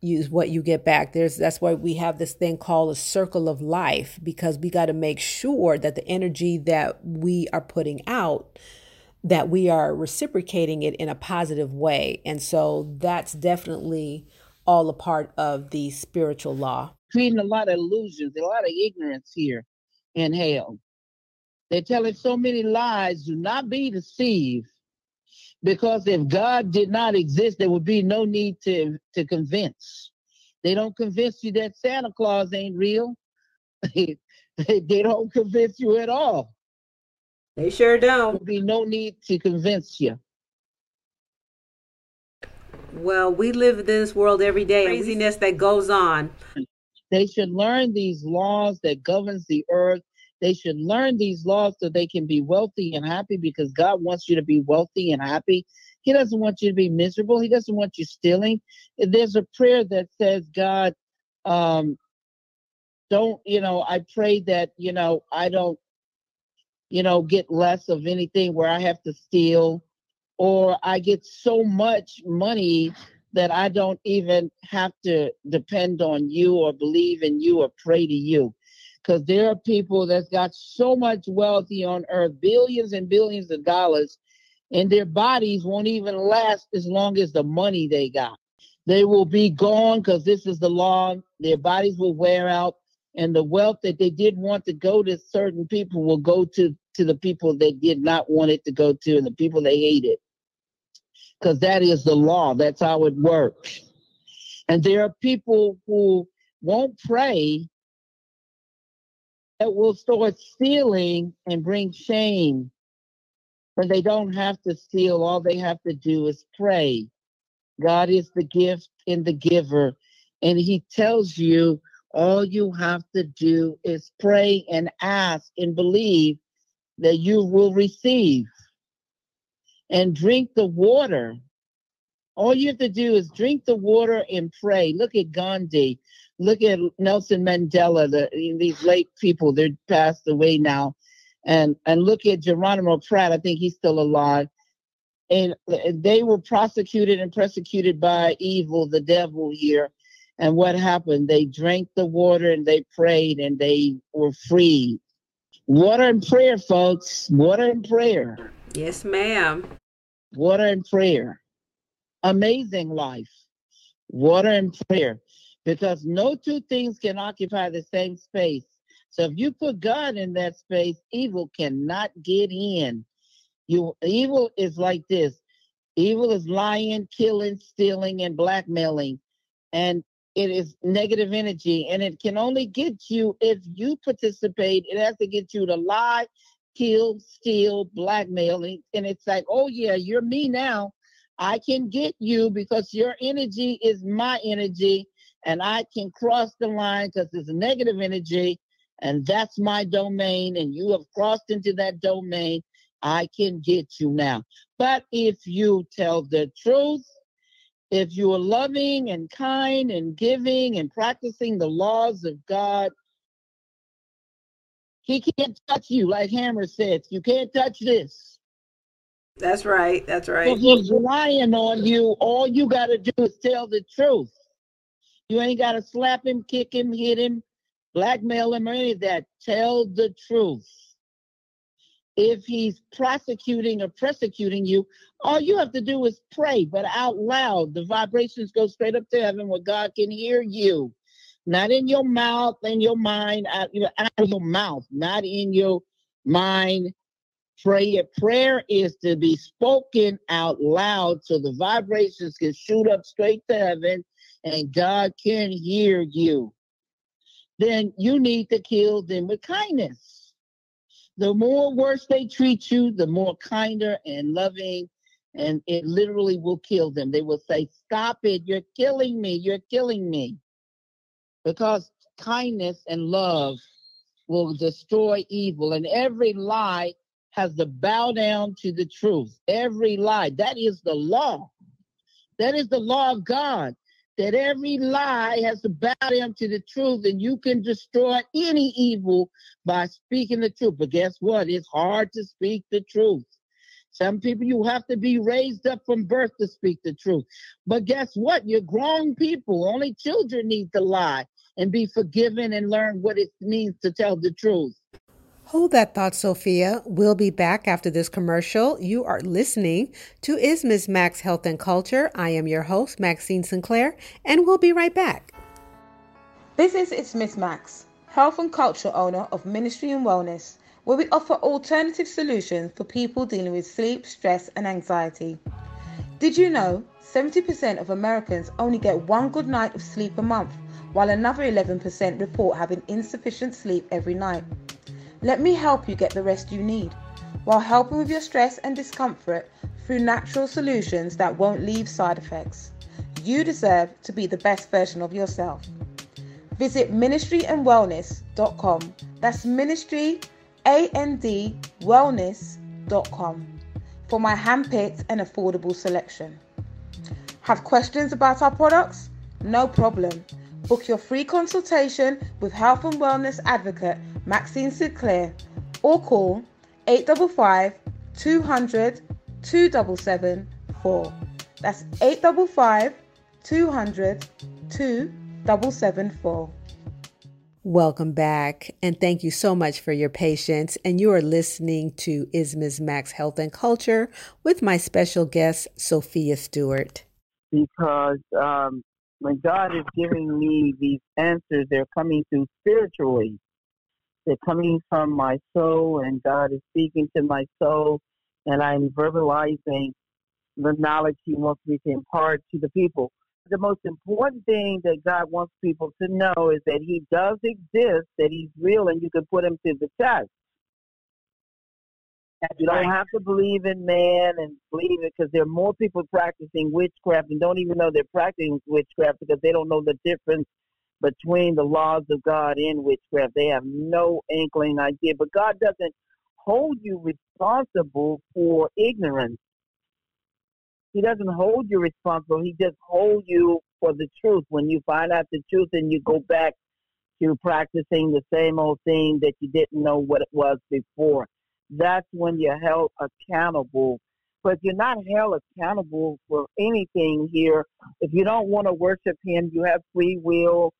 use what you get back. There's that's why we have this thing called a circle of life because we got to make sure that the energy that we are putting out that we are reciprocating it in a positive way. And so that's definitely all a part of the spiritual law. Creating a lot of illusions, a lot of ignorance here in hell. They're telling so many lies. Do not be deceived. Because if God did not exist, there would be no need to, to convince. They don't convince you that Santa Claus ain't real. they don't convince you at all. They sure don't. There would be no need to convince you. Well, we live in this world every day. Craziness that goes on. They should learn these laws that governs the earth. They should learn these laws so they can be wealthy and happy because God wants you to be wealthy and happy. He doesn't want you to be miserable. He doesn't want you stealing. There's a prayer that says, God, um, don't, you know, I pray that, you know, I don't, you know, get less of anything where I have to steal or I get so much money that I don't even have to depend on you or believe in you or pray to you. Because there are people that's got so much wealthy on earth, billions and billions of dollars, and their bodies won't even last as long as the money they got. They will be gone because this is the law. Their bodies will wear out, and the wealth that they did want to go to certain people will go to to the people they did not want it to go to, and the people they hated because that is the law. That's how it works. And there are people who won't pray that will start stealing and bring shame. But they don't have to steal. All they have to do is pray. God is the gift and the giver. And He tells you all you have to do is pray and ask and believe that you will receive and drink the water. All you have to do is drink the water and pray. Look at Gandhi. Look at Nelson Mandela. The, these late people, they're passed away now. And and look at Geronimo Pratt. I think he's still alive. And they were prosecuted and persecuted by evil, the devil here. And what happened? They drank the water and they prayed and they were free. Water and prayer, folks. Water and prayer. Yes, ma'am. Water and prayer. Amazing life. Water and prayer. Because no two things can occupy the same space. So if you put God in that space, evil cannot get in. You evil is like this. Evil is lying, killing, stealing, and blackmailing. And it is negative energy. And it can only get you if you participate. It has to get you to lie, kill, steal, blackmail. And it's like, oh, yeah, you're me now. I can get you because your energy is my energy. And I can cross the line because it's negative energy. And that's my domain. And you have crossed into that domain. I can get you now. But if you tell the truth, if you are loving and kind and giving and practicing the laws of God, he can't touch you, like Hammer said. You can't touch this. That's right. That's right. If he's relying on you, all you got to do is tell the truth. You ain't got to slap him, kick him, hit him, blackmail him or any of that. Tell the truth. If he's prosecuting or persecuting you, all you have to do is pray, but out loud. The vibrations go straight up to heaven where God can hear you. Not in your mouth, in your mind, out, you know, out of your mouth, not in your mind. Prayer. Prayer is to be spoken out loud so the vibrations can shoot up straight to heaven and God can hear you. Then you need to kill them with kindness. The more worse they treat you, the more kinder and loving, and it literally will kill them. They will say, Stop it, you're killing me, you're killing me. Because kindness and love will destroy evil, and every lie has to bow down to the truth. Every lie. That is the law. That is the law of God. That every lie has to bow down to the truth, and you can destroy any evil by speaking the truth. But guess what? It's hard to speak the truth. Some people you have to be raised up from birth to speak the truth. But guess what? You're grown people. Only children need to lie and be forgiven and learn what it means to tell the truth. Hold that thought, Sophia. We'll be back after this commercial. You are listening to Is Ms. Max Health and Culture. I am your host, Maxine Sinclair, and we'll be right back. This is It's Miss Max, health and culture owner of Ministry and Wellness, where we offer alternative solutions for people dealing with sleep, stress, and anxiety. Did you know 70% of Americans only get one good night of sleep a month, while another 11% report having insufficient sleep every night? Let me help you get the rest you need while helping with your stress and discomfort through natural solutions that won't leave side effects. You deserve to be the best version of yourself. Visit ministryandwellness.com. That's ministry, A-N-D, wellness.com for my handpicked and affordable selection. Have questions about our products? No problem. Book your free consultation with health and wellness advocate Maxine Sinclair or call 855 200 2774. That's 855 200 2774. Welcome back, and thank you so much for your patience. And you are listening to Is Ms. Max Health and Culture with my special guest, Sophia Stewart. Because um, when God is giving me these answers, they're coming through spiritually. They're coming from my soul, and God is speaking to my soul, and I'm verbalizing the knowledge He wants me to impart to the people the most important thing that God wants people to know is that He does exist, that He's real, and you can put Him to the test. you don't have to believe in man and believe it because there are more people practicing witchcraft and don't even know they're practicing witchcraft because they don't know the difference between the laws of God and witchcraft. They have no inkling idea. But God doesn't hold you responsible for ignorance. He doesn't hold you responsible. He just holds you for the truth. When you find out the truth and you go back to practicing the same old thing that you didn't know what it was before, that's when you're held accountable. But you're not held accountable for anything here. If you don't want to worship Him, you have free will.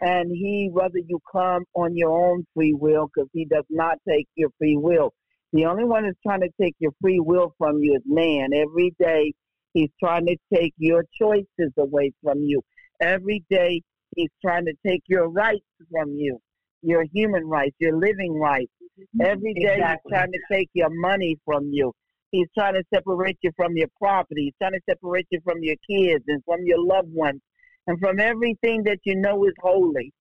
And He, whether you come on your own free will, because He does not take your free will. The only one that's trying to take your free will from you is man. Every day He's trying to take your choices away from you. Every day, he's trying to take your rights from you, your human rights, your living rights. Mm-hmm. Every day, exactly. he's trying to take your money from you. He's trying to separate you from your property. He's trying to separate you from your kids and from your loved ones and from everything that you know is holy.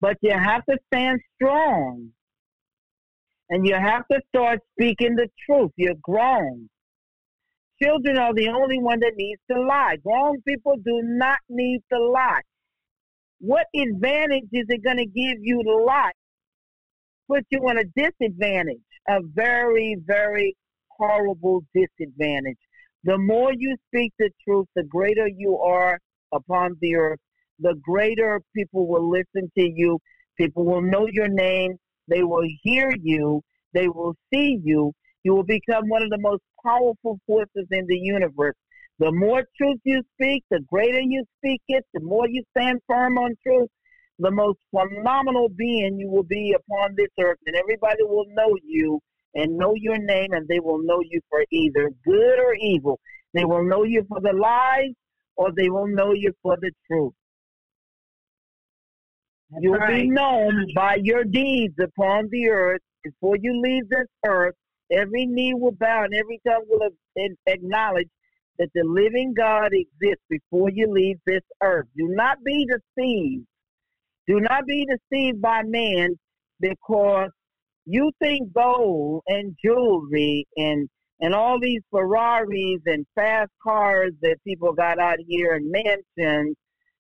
But you have to stand strong. And you have to start speaking the truth. You're grown. Children are the only one that needs to lie. Grown people do not need to lie. What advantage is it going to give you to lie? Put you in a disadvantage, a very, very horrible disadvantage. The more you speak the truth, the greater you are upon the earth, the greater people will listen to you. People will know your name. They will hear you. They will see you. You will become one of the most powerful forces in the universe. The more truth you speak, the greater you speak it, the more you stand firm on truth, the most phenomenal being you will be upon this earth, and everybody will know you and know your name, and they will know you for either good or evil. They will know you for the lies, or they will know you for the truth. That's you will right. be known by your deeds upon the earth. Before you leave this earth, every knee will bow and every tongue will acknowledge that the living God exists before you leave this earth. Do not be deceived. Do not be deceived by man because you think gold and jewelry and and all these Ferraris and fast cars that people got out here and mansions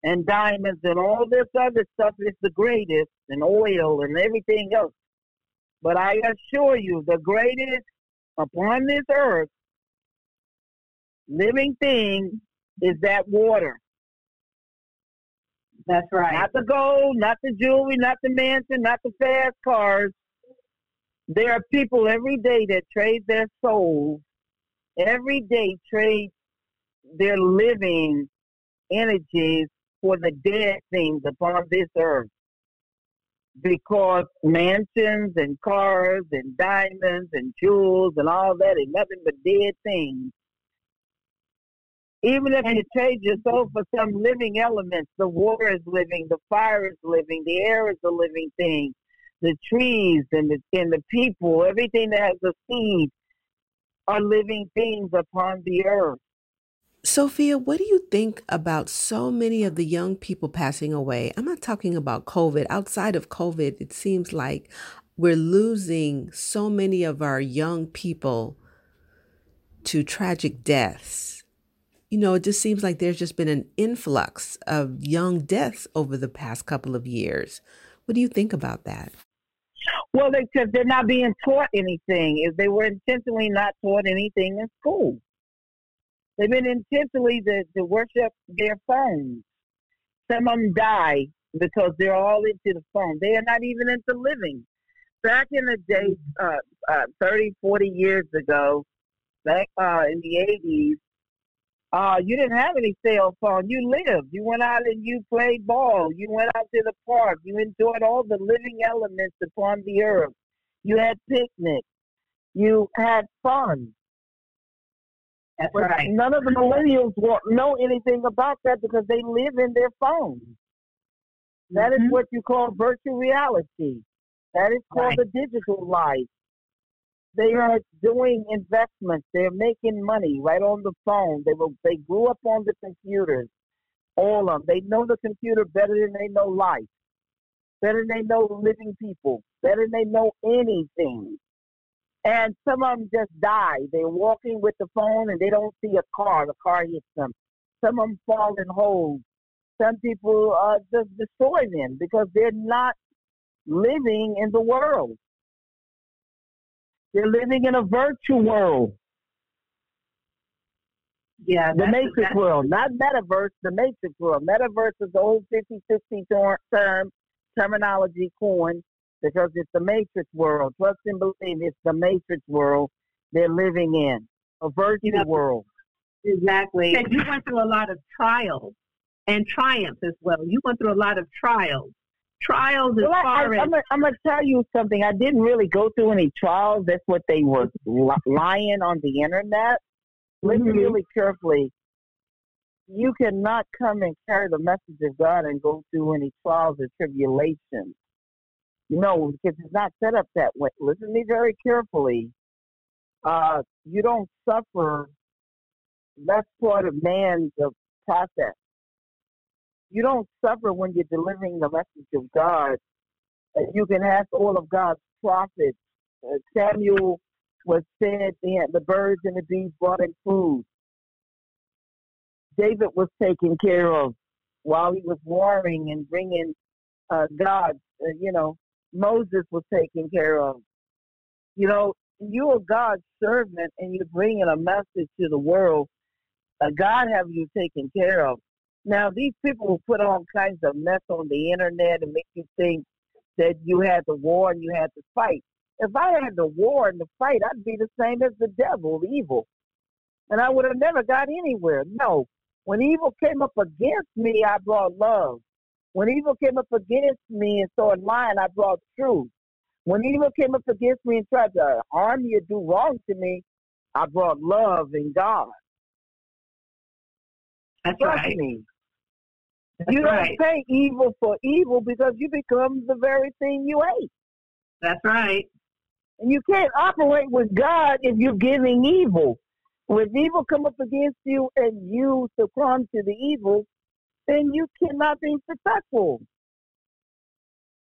and diamonds and all this other stuff is the greatest and oil and everything else. But I assure you, the greatest upon this earth living thing is that water. That's right. Not the gold, not the jewelry, not the mansion, not the fast cars. There are people every day that trade their souls, every day trade their living energies for the dead things upon this earth. Because mansions and cars and diamonds and jewels and all that is nothing but dead things. Even if you trade your soul for some living elements, the water is living, the fire is living, the air is a living thing, the trees and the and the people, everything that has a seed are living things upon the earth. Sophia, what do you think about so many of the young people passing away? I'm not talking about COVID. Outside of COVID, it seems like we're losing so many of our young people to tragic deaths. You know, it just seems like there's just been an influx of young deaths over the past couple of years. What do you think about that? Well, because they're not being taught anything. If they were intentionally not taught anything in school, they've been intentionally to, to worship their phones. Some of them die because they're all into the phone. They are not even into living. Back in the day, uh, uh, 30, 40 years ago, back uh, in the 80s, uh, you didn't have any cell phone. You lived. You went out and you played ball. You went out to the park. You enjoyed all the living elements upon the earth. You had picnics. You had fun. That's But right. none of the millennials won't know anything about that because they live in their phones. That is Mhm. what you call virtual reality. That is called Right. the digital life. They are doing investments. They're making money right on the phone. They will, they grew up on the computers. All of them. They know the computer better than they know life. Better than they know living people. Better than they know anything. And some of them just die. They're walking with the phone and they don't see a car. The car hits them. Some of them fall in holes. Some people uh, just destroy them because they're not living in the world. They're living in a virtual world, Yeah, the matrix world, not metaverse, the matrix world. Metaverse is the old 50-60 term, terminology coined because it's the matrix world. Trust and believe it's the matrix world they're living in, a virtual You know, world. Exactly. And you went through a lot of trials and triumphs as well. You went through a lot of trials. Trials as Well, far I, as I'm gonna I'm gonna tell you something. I didn't really go through any trials. That's what they were li- lying on the internet. Listen Mhm. really carefully. You cannot come and carry the message of God and go through any trials or tribulations. No, because it's not set up that way. Listen to me very carefully. Uh, you don't suffer. That's part of man's uh, process. You don't suffer when you're delivering the message of God. You can ask all of God's prophets. Uh, Samuel was fed the, the birds and the bees brought him food. David was taken care of while he was warring and bringing uh, God. Uh, you know, Moses was taken care of. You know, you're God's servant and you're bringing a message to the world. Uh, God have you taken care of. Now, these people will put all kinds of mess on the internet and make you think that you had the war and you had to fight. If I had the war and the fight, I'd be the same as the devil, evil. And I would have never got anywhere. No. When evil came up against me, I brought love. When evil came up against me and started lying, I brought truth. When evil came up against me and tried to harm me or do wrong to me, I brought love and God. That's Trust right. me. That's you right. don't pay evil for evil because you become the very thing you hate. That's right. And you can't operate with God if you're giving evil. When evil come up against you and you succumb to the evil, then you cannot be successful.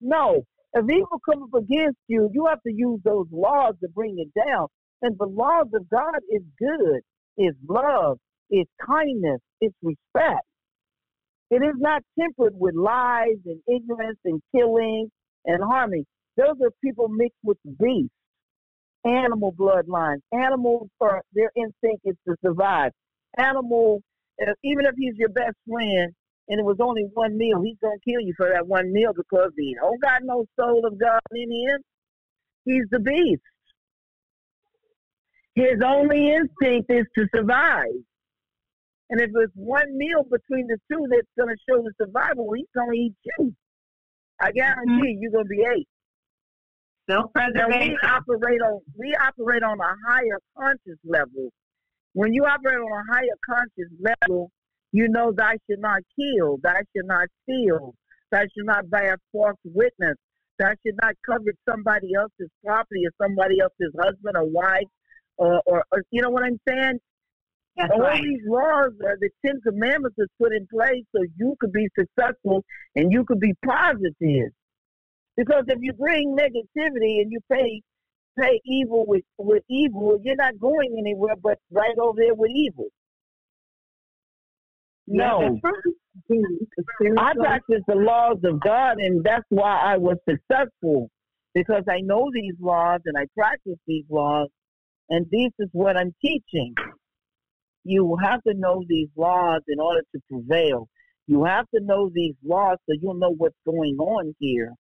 No. If evil come up against you, you have to use those laws to bring it down. And the laws of God is good, is love, is kindness, is respect. It is not tempered with lies and ignorance and killing and harming. Those are people mixed with beasts, animal bloodlines. Animals are their instinct is to survive. Animal, uh, even if he's your best friend and it was only one meal, he's gonna kill you for that one meal because he don't got no soul of God in him. He's the beast. His only instinct is to survive. And if it's one meal between the two that's going to show the survival, he's going to eat you. I guarantee mm-hmm. you're going to be ate. Now we Self-preservation. operate on we operate on a higher conscious level. When you operate on a higher conscious level, you know that thou should not kill, thou should not steal, thou should not bear false witness, that thou should not covet somebody else's property or somebody else's husband or wife, or, or, or you know what I'm saying? That's All right. these laws are the Ten Commandments is put in place so you could be successful and you could be positive. Because if you bring negativity and you pay pay evil with, with evil, you're not going anywhere but right over there with evil. No. Yeah, that's right. I practice the laws of God, and that's why I was successful because I know these laws and I practice these laws, and this is what I'm teaching. You have to know these laws in order to prevail. You have to know these laws so you'll know what's going on here.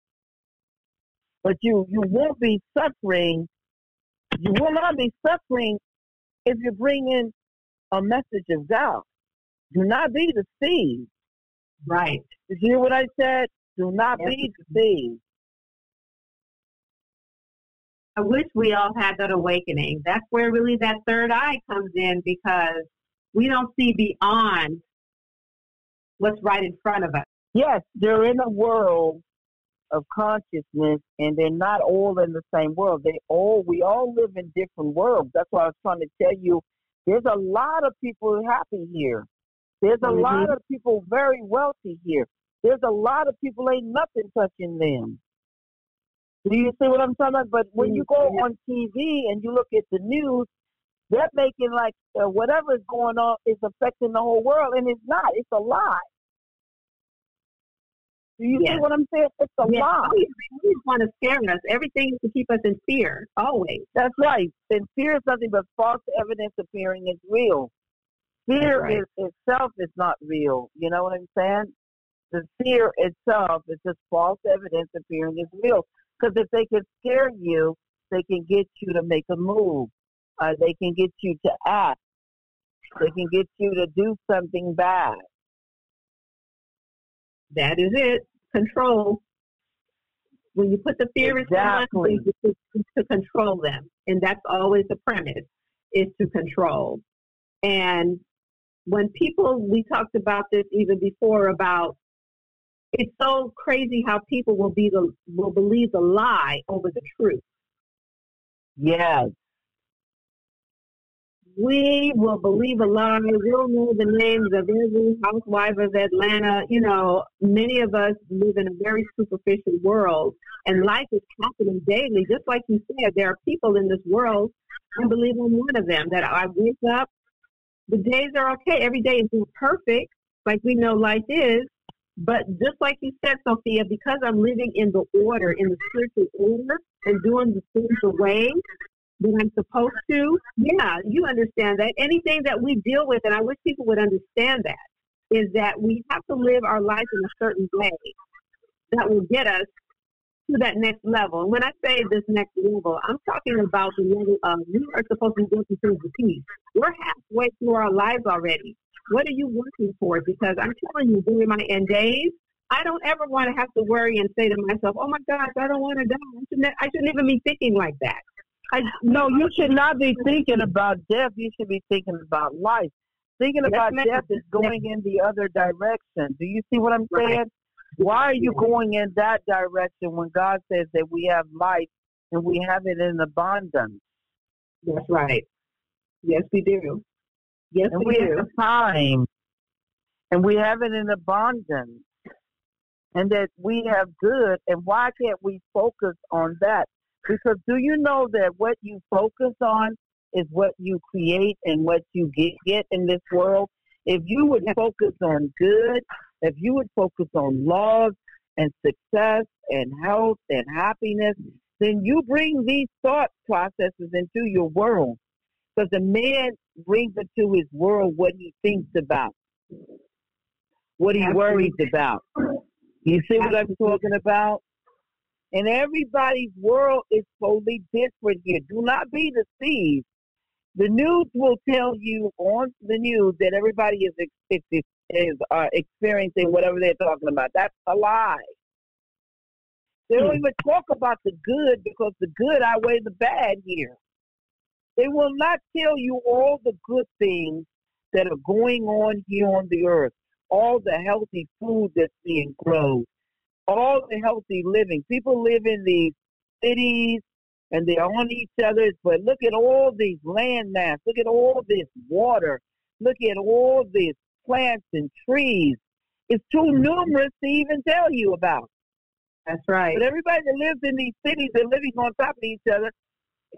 But you, you won't be suffering. You will not be suffering if you bring in a message of God. Do not be deceived. Right. You hear what I said? Do not Yes. be deceived. I wish we all had that awakening. That's where really that third eye comes in because we don't see beyond what's right in front of us. Yes, they're in a world of consciousness, and they're not all in the same world. They all we all live in different worlds. That's why I was trying to tell you. There's a lot of people happy here. There's a Mhm. lot of people very wealthy here. There's a lot of people ain't nothing touching them. Do you see what I'm talking about? But when you go on TV and you look at the news, they're making like uh, whatever is going on is affecting the whole world, and it's not. It's a lie. Do you Yes. see what I'm saying? It's a lie. we always want to scare us. Everything is to keep us in fear, always. That's right. And fear is nothing but false evidence appearing as real. Fear right. is, itself is not real. You know what I'm saying? The fear itself is just false evidence appearing as real. Because if they can scare you, they can get you to make a move. Uh, they can get you to act. They can get you to do something bad. That is it. Control. When you put the fear Exactly. in someone, it's to control them. And that's always the premise, is to control. And when people, we talked about this even before about it's so crazy how people will be the will believe the lie over the truth. Yes. we will believe a lie. We'll know the names of every housewife of Atlanta. You know, many of us live in a very superficial world, and life is happening daily. Just like you said, there are people in this world. I believe I'm one of them. That I wake up, the days are okay. Every day is not perfect, like we know life is. But just like you said, Sophia, because I'm living in the order, in the spiritual order, and doing the things the way that I'm supposed to, yeah, you understand that. Anything that we deal with, and I wish people would understand that, is that we have to live our life in a certain way that will get us to that next level. And when I say this next level, I'm talking about the level of we are supposed to be working towards the peace. We're halfway through our lives already. What are you working for? Because I'm telling you, during my end days, I don't ever want to have to worry and say to myself, "Oh my gosh, I don't want to die." I shouldn't, I shouldn't even be thinking like that. I, no, you should not be thinking about death. You should be thinking about life. Thinking about death is going in the other direction. Do you see what I'm saying? Right. Why are you going in that direction when God says that we have life and we have it in abundance? That's right. Yes, we do. Yes, and we, do. have time, and we have it in abundance, and that we have good. And why can't we focus on that? Because do you know that what you focus on is what you create and what you get, get in this world? If you would focus on good, if you would focus on love and success and health and happiness, then you bring these thought processes into your world. Because the man brings into his world what he thinks about, what he worries about. You see what I'm talking about? And everybody's world is totally different here. Do not be deceived. The news will tell you on the news that everybody is is, is uh, experiencing whatever they're talking about. That's a lie. They don't hmm. even talk about the good because the good outweighs the bad here. They will not tell you all the good things that are going on here on the earth, all the healthy food that's being grown, all the healthy living. People live in these cities and they're on each other's, but look at all these landmass, look at all this water, look at all these plants and trees. It's too numerous to even tell you about. That's right. But everybody that lives in these cities, they're living on top of each other,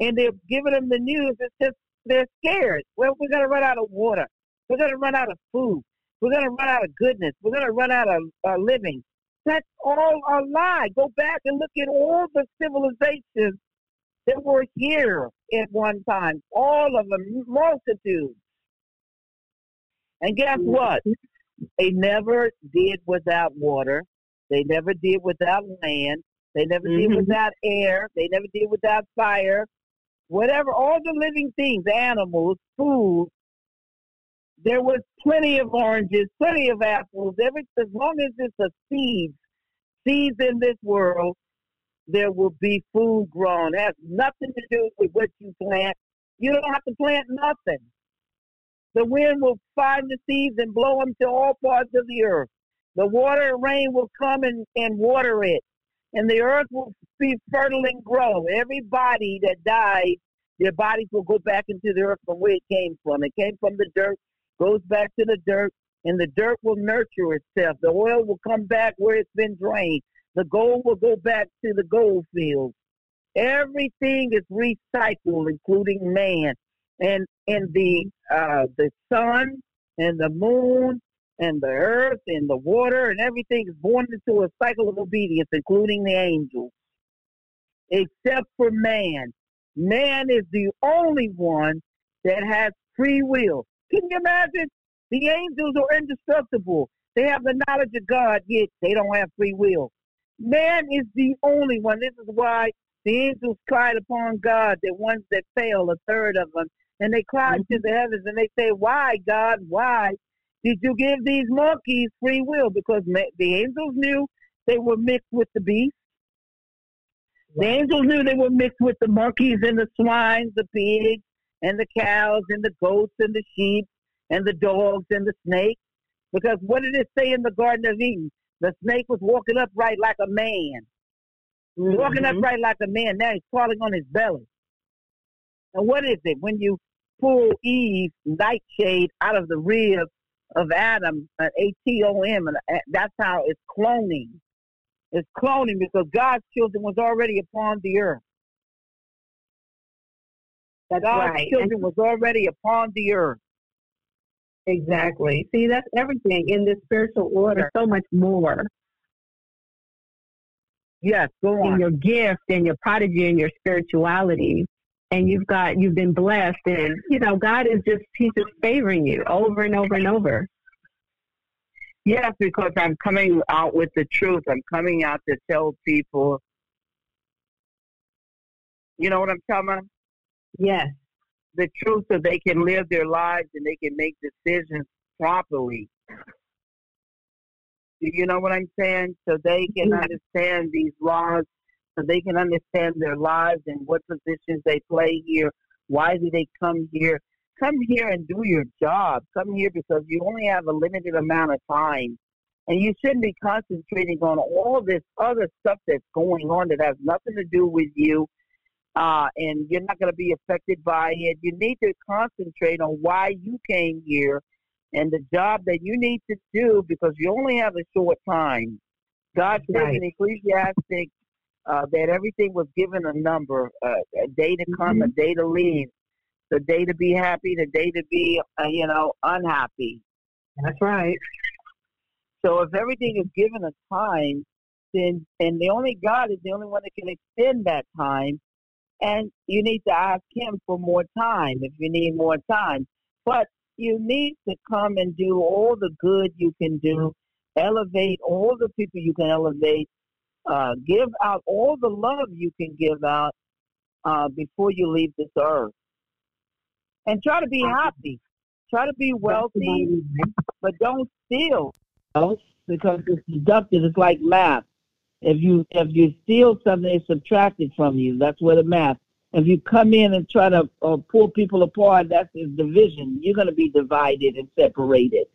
and they're giving them the news. It's just they're scared. Well, we're gonna run out of water. We're gonna run out of food. We're gonna run out of goodness. We're gonna run out of uh, living. That's all a lie. Go back and look at all the civilizations that were here at one time. All of them, multitudes. And guess what? They never did without water. They never did without land. They never mm-hmm. did without air. They never did without fire whatever, all the living things, animals, food. There was plenty of oranges, plenty of apples. Every as long as it's a seed, seeds in this world, there will be food grown. It has nothing to do with what you plant. You don't have to plant nothing. The wind will find the seeds and blow them to all parts of the earth. The water and rain will come and, and water it and the earth will be fertile and grow. Everybody that died, their bodies will go back into the earth from where it came from. It came from the dirt, goes back to the dirt, and the dirt will nurture itself. The oil will come back where it's been drained. The gold will go back to the gold fields. Everything is recycled, including man, and and the uh, the sun and the moon and the earth and the water and everything is born into a cycle of obedience, including the angels, except for man. Man is the only one that has free will. Can you imagine? The angels are indestructible. They have the knowledge of God, yet they don't have free will. Man is the only one. This is why the angels cried upon God, the ones that fell, a third of them. And they cried mm-hmm. to the heavens and they say, Why, God, why did you give these monkeys free will? Because the angels knew they were mixed with the beasts. The angels knew they were mixed with the monkeys and the swines, the pigs, and the cows, and the goats, and the sheep, and the dogs, and the snakes. Because what did it say in the Garden of Eden? The snake was walking upright like a man. Mm-hmm. Walking upright like a man. Now he's crawling on his belly. And what is it? When you pull Eve nightshade out of the rib of Adam, an A-T-O-M, and uh, that's how it's cloning. It's cloning because God's children was already upon the earth. That's God's right. children was already upon the earth. Exactly. See, that's everything in this spiritual order. So much more. Yes, go on. In your gift and your prodigy and your spirituality and you've got you've been blessed and you know god is just he's just favoring you over and over and over. Yes because i'm coming out with the truth. I'm coming out to tell people. You know what i'm talking about? Yes. The truth so they can live their lives and they can make decisions properly. Do You know what I'm saying? So they can Yeah. understand these laws, so they can understand their lives and what positions they play here. Why do they come here? Come here and do your job. Come here because you only have a limited amount of time. And you shouldn't be concentrating on all this other stuff that's going on that has nothing to do with you. Uh, and you're not going to be affected by it. You need to concentrate on why you came here and the job that you need to do because you only have a short time. God says Right. in Ecclesiastic uh, that everything was given a number, uh, a day to come, a day to leave, the day to be happy, the day to be, uh, you know, unhappy. That's right. So if everything is given a time, then and the only God is the only one that can extend that time, and you need to ask Him for more time if you need more time. But you need to come and do all the good you can do, elevate all the people you can elevate, uh, give out all the love you can give out uh, before you leave this earth, and try to be happy. Try to be wealthy, but don't steal. Because it's deducted. It's like math. If you if you steal something, it's subtracted from you. That's where the math. If you come in and try to uh, pull people apart, that's division. You're going to be divided and separated.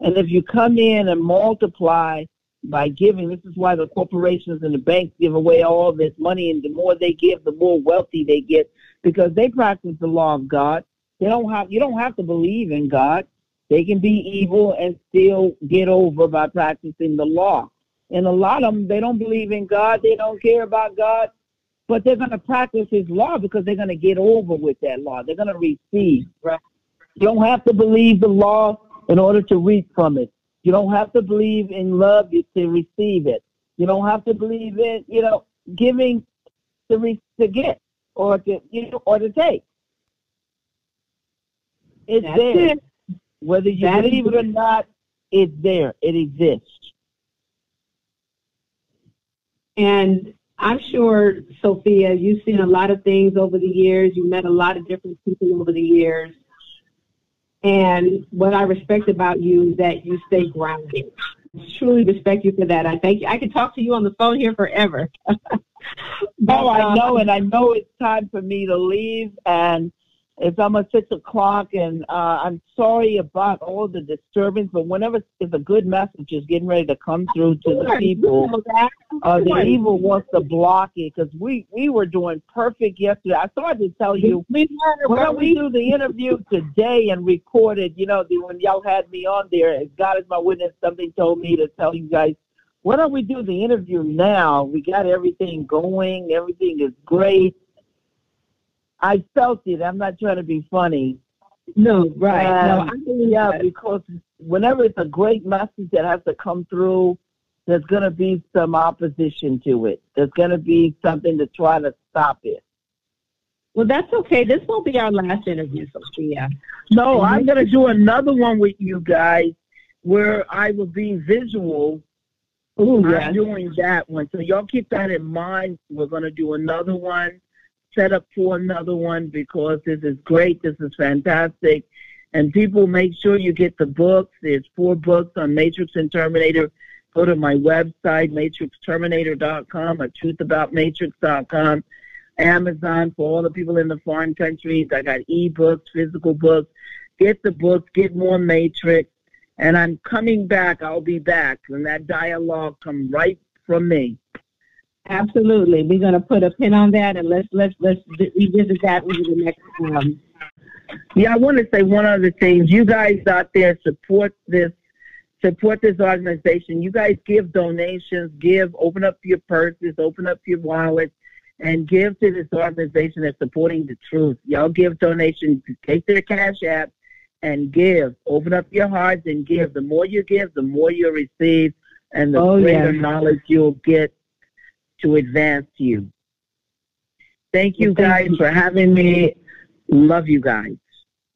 And if you come in and multiply by giving, this is why the corporations and the banks give away all this money, and the more they give, the more wealthy they get, because they practice the law of God. They don't have you don't have to believe in God. They can be evil and still get over by practicing the law. And a lot of them, they don't believe in God. They don't care about God, but they're going to practice His law because they're going to get over with that law. They're going to receive. Right? You don't have to believe the law in order to reap from it. You don't have to believe in love to receive it. You don't have to believe in, you know, giving to re- to get or to you know, or to take. It's That's there. it. Whether you That's believe it or not, it's there. It exists. And I'm sure, Sophia, you've seen a lot of things over the years. You've met a lot of different people over the years. And what I respect about you is that you stay grounded. Truly respect you for that. I thank you. I could talk to you on the phone here forever. Oh, I know, um, and I know it's time for me to leave, and it's almost six o'clock, and uh, I'm sorry about all the disturbance, but whenever it's a good message is getting ready to come through to the people, you know that. uh, the evil wants to block it because we we were doing perfect yesterday. I started to tell you don't we we? do the interview today and record it? You know, the, when y'all had me on there, as God is my witness, something told me to tell you guys, why don't we do the interview now? We got everything going. Everything is great. I felt it. I'm not trying to be funny. No, right. no, I believe yeah, that. because whenever it's a great message that has to come through, there's going to be some opposition to it. There's going to be something to try to stop it. Well, that's okay. This won't be our last interview, Sophia. No, I'm going to do another one with you guys where I will be visual. Ooh, I'm yes. doing that one. So y'all keep that in mind. We're going to do another one, set up for another one because this is great. This is fantastic. And people, make sure you get the books. There's four books on Matrix and Terminator. Go to my website, matrixterminator.com or truthaboutmatrix.com. Amazon for all the people in the foreign countries. I got ebooks, physical books. Get the books, get more Matrix. And I'm coming back. I'll be back. And that dialogue come right from me. Absolutely. We're going to put a pin on that and let's let's let's revisit that over the next um Yeah, I want to say one other thing. You guys out there support this support this organization. You guys give donations, give, open up your purses, open up your wallets, and give to this organization that's supporting the truth. Y'all give donations, take their cash app and give. Open up your hearts and give. The more you give, the more you receive, and the Oh, greater yes. knowledge you'll get to advance you. Thank you Well, thank guys you. for having me. Love you guys.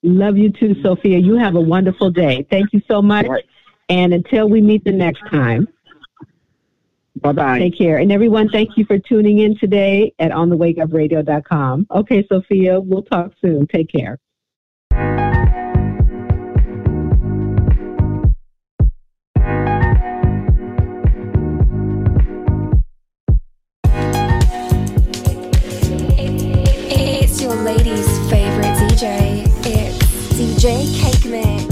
love you too, Sophia. You have a wonderful day. Thank you so much. Right. And until we meet the next time, Bye bye. take care. And everyone, thank you for tuning in today at onthewakeupradio.com. Okay, Sophia, we'll talk soon. Take care. J Cake Mix.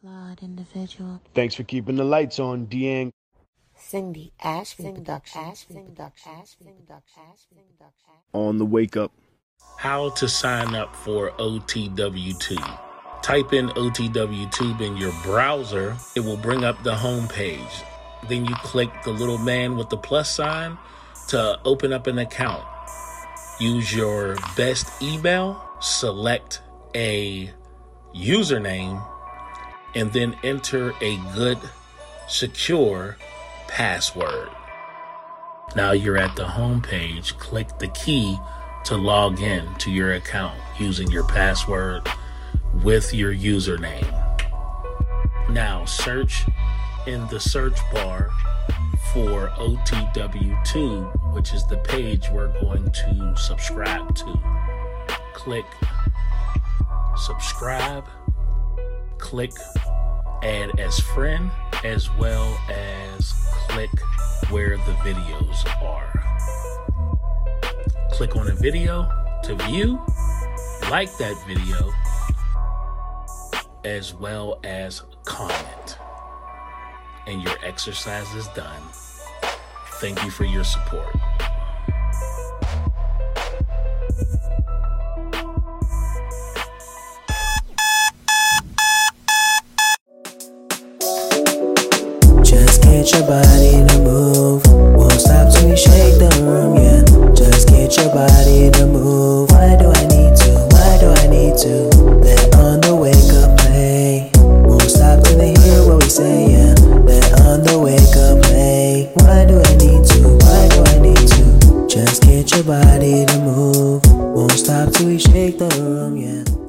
Flawed individual. Thanks for keeping the lights on, Deang. Cindy Ashby Production. On the wake up. How to sign up for OTWTube. Type in OTWTube in your browser. It will bring up the home page. Then you click the little man with the plus sign to open up an account. Use your best email, select a username, and then enter a good, secure password. Now you're at the home page. Click the key to log in to your account using your password with your username. Now search in the search bar for OTW2, which is the page we're going to subscribe to. Click subscribe, click add as friend, as well as click where the videos are. Click on a video to view, like that video, as well as comment. And your exercise is done. Thank you for your support. Get your body to move. Won't stop till you shake the room, yeah. Just get your body to move. Why do I need to? Why do I need to? Let on the wake up play. Won't stop till they hear what we say, yeah. Let on the wake up play. Why do I need to? Why do I need to? Just get your body to move. Won't stop till we shake the room, yeah.